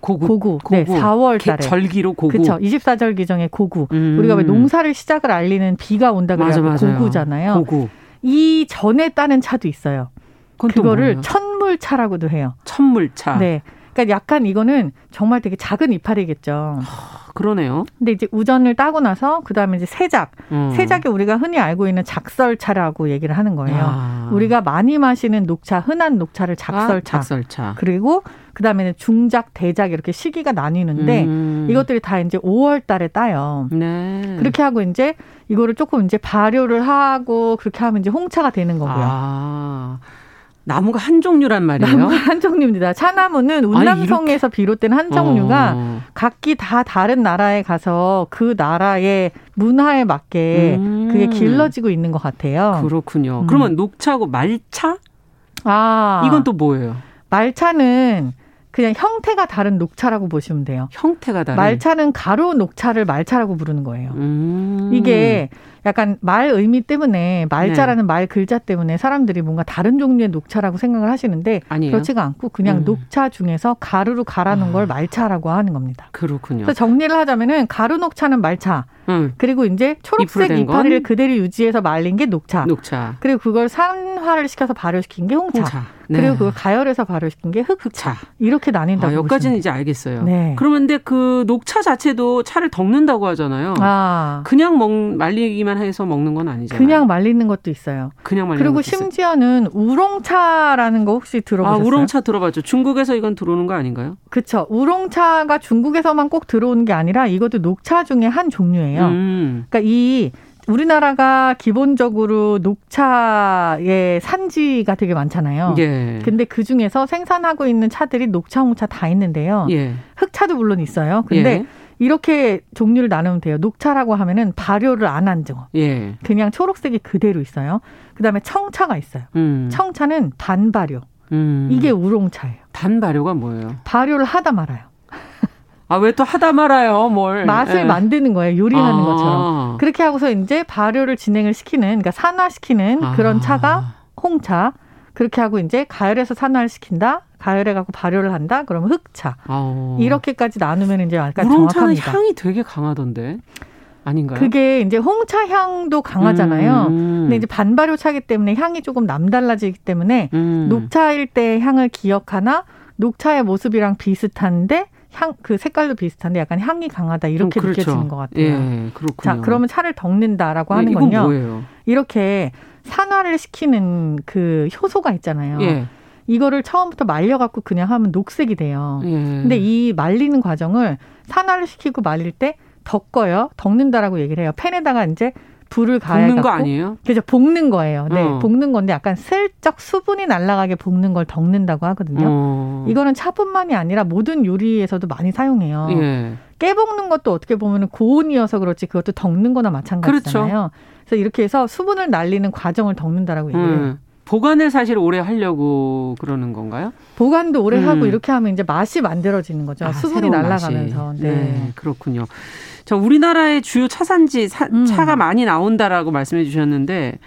고구. 고구. 고구. 네, 4월 달에. 절기로 고구. 그렇죠. 24절기 정에 고구. 음. 우리가 왜 농사를 시작을 알리는 비가 온다 그래서 고구잖아요. 고구. 이 전에 따는 차도 있어요. 그거를 천물차라고도 해요. 천물차. 네. 그러니까 약간 이거는 정말 되게 작은 이파리겠죠. 그러네요. 근데 이제 우전을 따고 나서 그다음에 이제 세작. 음. 세작이 우리가 흔히 알고 있는 작설차라고 얘기를 하는 거예요. 아. 우리가 많이 마시는 녹차, 흔한 녹차를 작설차. 아, 작설차. 그리고 그다음에는 중작, 대작 이렇게 시기가 나뉘는데 음. 이것들이 다 이제 5월 달에 따요. 네. 그렇게 하고 이제 이거를 조금 이제 발효를 하고 그렇게 하면 이제 홍차가 되는 거고요. 아. 나무가 한 종류란 말이에요. 나무가 한 종류입니다. 차나무는 운남성에서 비롯된 한 종류가 어. 각기 다 다른 나라에 가서 그 나라의 문화에 맞게 음. 그게 길러지고 있는 것 같아요. 그렇군요. 음. 그러면 녹차하고 말차? 아. 이건 또 뭐예요? 말차는 그냥 형태가 다른 녹차라고 보시면 돼요. 형태가 다른. 말차는 가루 녹차를 말차라고 부르는 거예요. 음. 이게 약간 말 의미 때문에 말자라는 네. 말 글자 때문에 사람들이 뭔가 다른 종류의 녹차라고 생각을 하시는데 아니에요? 그렇지가 않고 그냥 음. 녹차 중에서 가루로 갈아놓은 아. 걸 말차라고 하는 겁니다. 그렇군요. 그래서 정리를 하자면은 가루 녹차는 말차, 음. 그리고 이제 초록색 이파리를 그대로 유지해서 말린 게 녹차. 녹차. 그리고 그걸 산화를 시켜서 발효시킨 게 홍차. 홍차. 네. 그리고 그걸 가열해서 발효시킨 게 흑차. 이렇게 나뉜다고. 아, 여기까지는 이제 알겠어요. 네. 그러면 근데 그 녹차 자체도 차를 덕는다고 하잖아요. 아. 그냥 먹, 말리기만 해서 먹는 건 아니잖아요. 그냥 말리는 것도 있어요. 그냥 말리는 그리고 심지어는 우롱차라는 거 혹시 들어보셨어요? 아, 우롱차 들어봤죠. 중국에서 이건 들어오는 거 아닌가요? 그렇죠. 우롱차가 중국에서만 꼭 들어오는 게 아니라 이것도 녹차 중에 한 종류예요. 음. 그러니까 이 우리나라가 기본적으로 녹차의 산지가 되게 많잖아요. 예. 근데 그 중에서 생산하고 있는 차들이 녹차, 홍차 다 있는데요. 예. 흑차도 물론 있어요. 근데 예. 이렇게 종류를 나누면 돼요. 녹차라고 하면은 발효를 안한 종. 예. 그냥 초록색이 그대로 있어요. 그다음에 청차가 있어요. 음. 청차는 반발효. 음. 이게 우롱차예요. 반발효가 뭐예요? 발효를 하다 말아요. 아, 왜 또 하다 말아요, 뭘. 맛을 예. 만드는 거예요, 요리하는 아. 것처럼. 그렇게 하고서 이제 발효를 진행을 시키는, 그러니까 산화시키는 아. 그런 차가 홍차. 그렇게 하고 이제 가열해서 산화를 시킨다. 가열해 갖고 발효를 한다. 그러면 흑차. 아. 이렇게까지 나누면 이제 약간 정확합니다. 향이 되게 강하던데. 아닌가요? 그게 이제 홍차 향도 강하잖아요. 음. 근데 이제 반발효 차기 때문에 향이 조금 남달라지기 때문에 음. 녹차일 때 향을 기억하나 녹차의 모습이랑 비슷한데 향, 그 색깔도 비슷한데 약간 향이 강하다 이렇게 음, 그렇죠. 느껴지는 것 같아요. 예, 그렇군요. 자, 그러면 차를 덕는다라고 하는 네, 건요. 뭐예요? 이렇게 산화를 시키는 그 효소가 있잖아요. 예. 이거를 처음부터 말려갖고 그냥 하면 녹색이 돼요. 예. 근데 이 말리는 과정을 산화를 시키고 말릴 때 덮어요. 덮는다라고 얘기를 해요. 팬에다가 이제 불을 가해 볶는 거 아니에요? 그죠 볶는 거예요. 네, 어. 볶는 건데 약간 슬쩍 수분이 날아가게 볶는 걸 덮는다고 하거든요. 어. 이거는 차뿐만이 아니라 모든 요리에서도 많이 사용해요. 예. 깨 볶는 것도 어떻게 보면 고온이어서 그렇지 그것도 덮는 거나 마찬가지잖아요. 그렇죠. 그래서 이렇게 해서 수분을 날리는 과정을 덮는다라고 얘기해요. 음. 보관을 사실 오래 하려고 그러는 건가요? 보관도 오래 음. 하고 이렇게 하면 이제 맛이 만들어지는 거죠. 아, 수분이 날아가면서. 네. 네. 그렇군요. 자, 우리나라의 주요 차산지 사, 음. 차가 많이 나온다라고 말씀해 주셨는데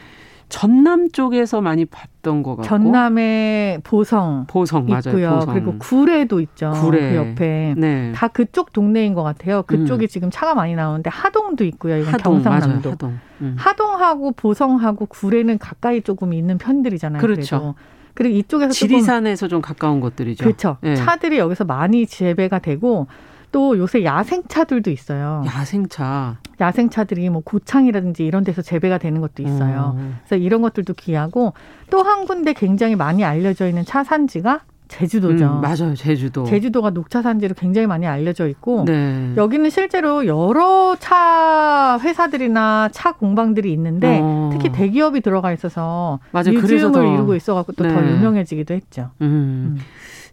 전남 쪽에서 많이 봤던 것 같고 전남의 보성 보성 맞아요 있고요. 보성. 그리고 구례도 있죠. 구례. 그 옆에 네. 다 그쪽 동네인 것 같아요. 그쪽이 음. 지금 차가 많이 나오는데 하동도 있고요. 이건 하동, 경상남도. 맞아요, 하동. 음. 하동하고 보성하고 구례는 가까이 조금 있는 편들이잖아요. 그렇죠. 그래도. 그리고 이쪽에서 지리산에서 좀 가까운 것들이죠. 그렇죠. 네. 차들이 여기서 많이 재배가 되고 또 요새 야생차들도 있어요. 야생차. 야생차들이 뭐 고창이라든지 이런 데서 재배가 되는 것도 있어요. 음. 그래서 이런 것들도 귀하고 또 한 군데 굉장히 많이 알려져 있는 차 산지가 제주도죠. 음, 맞아요, 제주도. 제주도가 녹차 산지로 굉장히 많이 알려져 있고 네. 여기는 실제로 여러 차 회사들이나 차 공방들이 있는데 어. 특히 대기업이 들어가 있어서 맞아요. museum을 이루고 있어갖고 또더 네. 유명해지기도 했죠. 음. 음.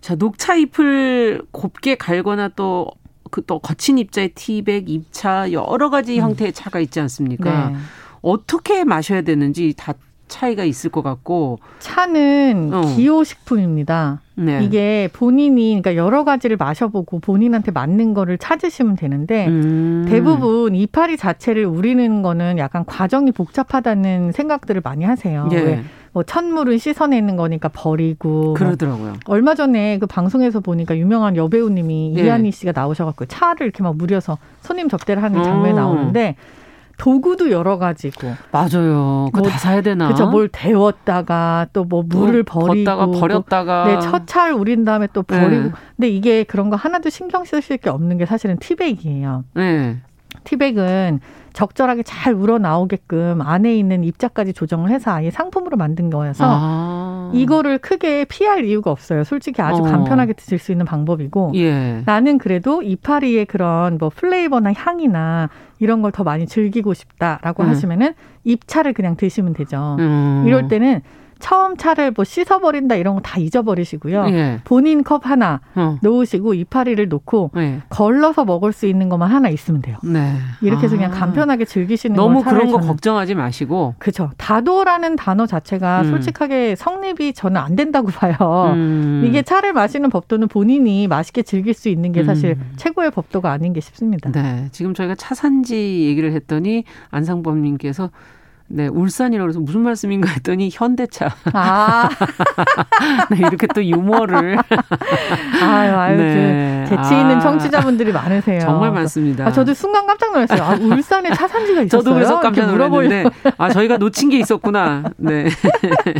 자, 녹차 잎을 곱게 갈거나 또 그 또 거친 입자의 티백, 입차 여러 가지 음. 형태의 차가 있지 않습니까? 네. 어떻게 마셔야 되는지 다 차이가 있을 것 같고 차는 어. 기호식품입니다. 네. 이게 본인이 그러니까 여러 가지를 마셔보고 본인한테 맞는 거를 찾으시면 되는데 음. 대부분 이파리 자체를 우리는 거는 약간 과정이 복잡하다는 생각들을 많이 하세요. 예. 왜? 뭐 천물은 씻어내는 거니까 버리고 뭐 그러더라고요. 뭐 얼마 전에 그 방송에서 보니까 유명한 여배우님이 예. 이한희 씨가 나오셔갖고 차를 이렇게 막 무려서 손님 접대를 하는 장면이 어. 나오는데 도구도 여러 가지고 맞아요. 그거 뭐, 다 사야 되나? 그렇죠. 뭘 데웠다가 또 뭐 물을 버리고 걷다가 버렸다가 네, 첫차를 우린 다음에 또 버리고. 네. 근데 이게 그런 거 하나도 신경 쓰실 게 없는 게 사실은 티백이에요. 네. 티백은 적절하게 잘 우러 나오게끔 안에 있는 입자까지 조정을 해서 아예 상품으로 만든 거여서 아. 이거를 크게 피할 이유가 없어요. 솔직히 아주 어. 간편하게 드실 수 있는 방법이고 예. 나는 그래도 이파리의 그런 뭐 플레이버나 향이나 이런 걸 더 많이 즐기고 싶다라고 음. 하시면은 입차를 그냥 드시면 되죠. 음. 이럴 때는 처음 차를 뭐 씻어버린다 이런 거 다 잊어버리시고요. 예. 본인 컵 하나 어. 놓으시고 이파리를 놓고 예. 걸러서 먹을 수 있는 것만 하나 있으면 돼요. 네. 이렇게 해서 아. 그냥 간편하게 즐기시는 너무 그런 거 걱정하지 마시고. 그렇죠. 다도라는 단어 자체가 음. 솔직하게 성립이 저는 안 된다고 봐요. 음. 이게 차를 마시는 법도는 본인이 맛있게 즐길 수 있는 게 사실 음. 최고의 법도가 아닌 게 싶습니다. 네. 지금 저희가 차산지 얘기를 했더니 안상범님께서 네, 울산이라고 해서 무슨 말씀인가 했더니 현대차. 아. 네, 이렇게 또 유머를. 아유, 아유, 네. 재치 있는 아. 청취자분들이 많으세요. 정말 많습니다. 아, 저도 순간 깜짝 놀랐어요. 아, 울산에 차 산지가 있었어요. 저도 그래서 깜짝 놀랐는데, 아, 저희가 놓친 게 있었구나. 네.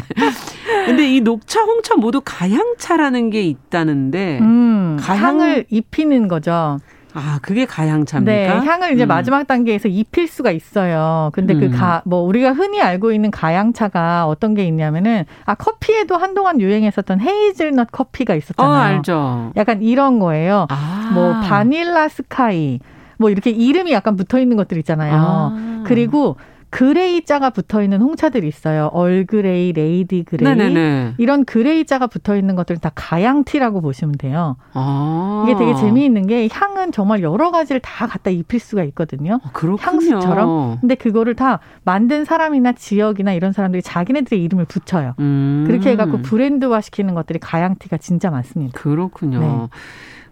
근데 이 녹차, 홍차 모두 가향차라는 게 있다는데, 음, 가향... 을 입히는 거죠. 아, 그게 가향차입니까? 네, 향을 이제 음. 마지막 단계에서 입힐 수가 있어요. 근데 그 음. 그 가, 뭐, 우리가 흔히 알고 있는 가향차가 어떤 게 있냐면은, 아, 커피에도 한동안 유행했었던 헤이즐넛 커피가 있었잖아요. 어, 알죠. 약간 이런 거예요. 아. 뭐, 바닐라 스카이, 뭐, 이렇게 이름이 약간 붙어 있는 것들 있잖아요. 아. 그리고, Grey자가 붙어 있는 홍차들이 있어요. 얼그레이, 레이디 그레이. 네네네. 이런 Grey자가 붙어 있는 것들은 다 가향티라고 보시면 돼요. 아. 이게 되게 재미있는 게 향은 정말 여러 가지를 다 갖다 입힐 수가 있거든요. 아, 그렇군요. 향수처럼. 근데 그거를 다 만든 사람이나 지역이나 이런 사람들이 자기네들의 이름을 붙여요. 음. 그렇게 해갖고 브랜드화 시키는 것들이 가향티가 진짜 많습니다. 그렇군요. 네.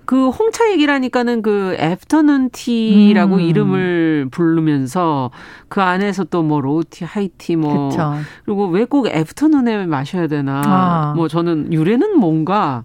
그 홍차 얘기라니까는 그 afternoon tea라고 음. 이름을 부르면서 그 안에서 또 뭐 low tea, high tea 뭐 그쵸. 그리고 왜 꼭 afternoon에 마셔야 되나? 아. 뭐 저는 유래는 뭔가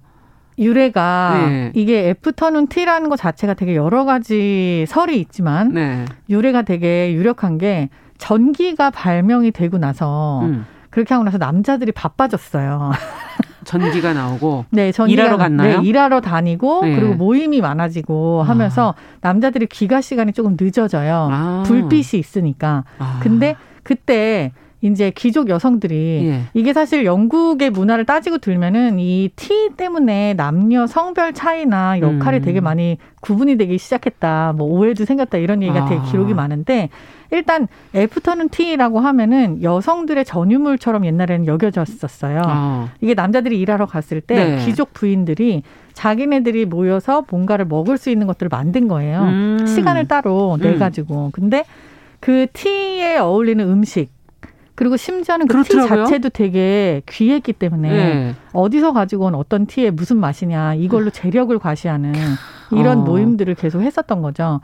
유래가 네. 이게 afternoon tea라는 것 자체가 되게 여러 가지 설이 있지만 네. 유래가 되게 유력한 게 전기가 발명이 되고 나서 음. 그렇게 하고 나서 남자들이 바빠졌어요. 전기가 나오고 네, 전기가, 일하러 갔나요? 네, 일하러 다니고 네. 그리고 모임이 많아지고 하면서 아. 남자들이 귀가 시간이 조금 늦어져요. 아. 불빛이 있으니까. 아. 근데 그때 이제 귀족 여성들이 예. 이게 사실 영국의 문화를 따지고 들면은 이 티 때문에 남녀 성별 차이나 역할이 음. 되게 많이 구분이 되기 시작했다. 뭐 오해도 생겼다 이런 얘기가 되게 아. 기록이 많은데 일단 애프터는 티라고 하면은 여성들의 전유물처럼 옛날에는 여겨졌었어요. 아. 이게 남자들이 일하러 갔을 때 네. 귀족 부인들이 자기네들이 모여서 뭔가를 먹을 수 있는 것들을 만든 거예요. 음. 시간을 따로 내 가지고. 음. 근데 그 티에 어울리는 음식 그리고 심지어는 그 티 자체도 되게 귀했기 때문에 네. 어디서 가지고 온 어떤 티에 무슨 맛이냐 이걸로 재력을 과시하는 이런 어. 모임들을 계속 했었던 거죠.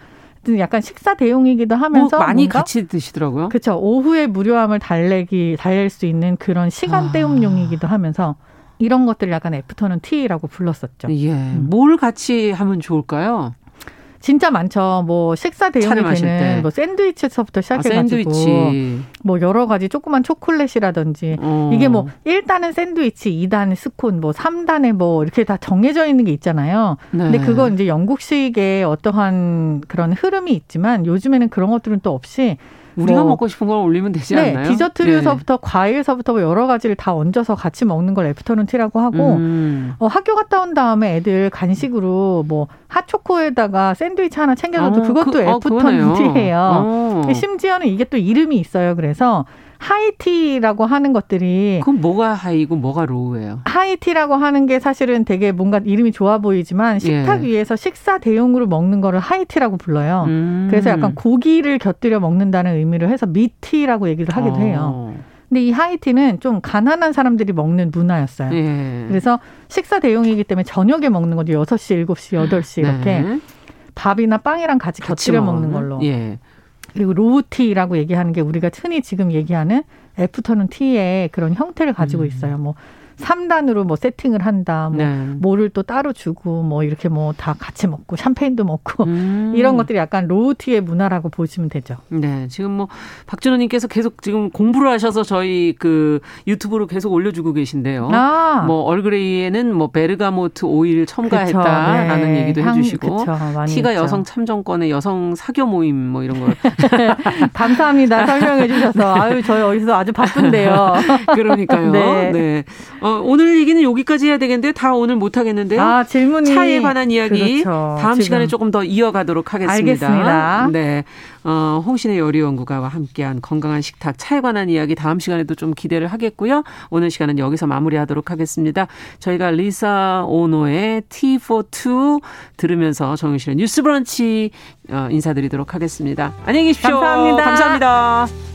약간 식사 대용이기도 하면서 뭐 많이 같이 드시더라고요. 그렇죠. 오후에 무료함을 달래기 달랠 수 있는 그런 시간 아. 때움용이기도 하면서 이런 것들을 약간 afternoon tea라고 불렀었죠. 예. 음. 뭘 같이 하면 좋을까요? 진짜 많죠. 뭐 식사 대용이 되는 뭐 샌드위치에서부터 시작해가지고 아, 뭐 여러 가지 조그만 초콜릿이라든지 어. 이게 뭐 1단은 샌드위치, 2단 스콘, 뭐 3단에 뭐 이렇게 다 정해져 있는 게 있잖아요. 네. 근데 그거 이제 영국식의 어떠한 그런 흐름이 있지만 요즘에는 그런 것들은 또 없이 우리가 뭐, 먹고 싶은 걸 올리면 되지 네, 않나요? 디저트류서부터 네. 과일서부터 뭐 여러 가지를 다 얹어서 같이 먹는 걸 afternoon tea라고 하고 음. 어, 학교 갔다 온 다음에 애들 간식으로 뭐 핫초코에다가 샌드위치 하나 챙겨줘도 어, 그것도 그, afternoon 어, tea예요. 어. 심지어는 이게 또 이름이 있어요. 그래서 high tea라고 하는 것들이 그럼 뭐가 high고 뭐가 low예요? high tea라고 하는 게 사실은 되게 뭔가 이름이 좋아 보이지만 식탁 예. 위에서 식사 대용으로 먹는 거를 high tea라고 불러요. 음. 그래서 약간 고기를 곁들여 먹는다는 의미를 해서 meat tea라고 얘기를 하기도 어. 해요. 근데 이 high tea는 좀 가난한 사람들이 먹는 문화였어요. 예. 그래서 식사 대용이기 때문에 저녁에 먹는 거죠. 6시, 7시, 8시 이렇게 네. 밥이나 빵이랑 같이, 같이 곁들여 먹는, 먹는 걸로. 예. 그리고 low tea라고 얘기하는 게 우리가 흔히 지금 얘기하는 afternoon tea의 그런 형태를 가지고 음. 있어요. 뭐 3단으로 뭐 세팅을 한다. 뭐 네. 뭐를 또 따로 주고 뭐 이렇게 뭐 다 같이 먹고 샴페인도 먹고 음. 이런 것들이 약간 low tea의 문화라고 보시면 되죠. 네. 지금 뭐 박준호 님께서 계속 지금 공부를 하셔서 저희 그 유튜브로 계속 올려 주고 계신데요. 아. 뭐 얼그레이에는 뭐 베르가모트 오일 첨가했다라는 네. 얘기도 해 주시고 티가 있죠. 여성 참정권의 여성 사교 모임 뭐 이런 걸 감사합니다. 설명해 주셔서 아유 저희 어디서 아주 바쁜데요. 그러니까요. 네. 네. 어, 오늘 얘기는 여기까지 해야 되겠는데 다 오늘 못 하겠는데요. 아, 질문이 차에 관한 이야기 그렇죠. 다음 시간에 조금 더 이어가도록 하겠습니다. 알겠습니다. 네. 어, 홍신의 요리연구가와 함께한 건강한 식탁 차에 관한 이야기 다음 시간에도 좀 기대를 하겠고요. 오늘 시간은 여기서 마무리하도록 하겠습니다. 저희가 리사 오노의 T for Two 들으면서 정영실의 뉴스 브런치 어, 인사드리도록 하겠습니다. 안녕히 계십시오. 감사합니다. 감사합니다.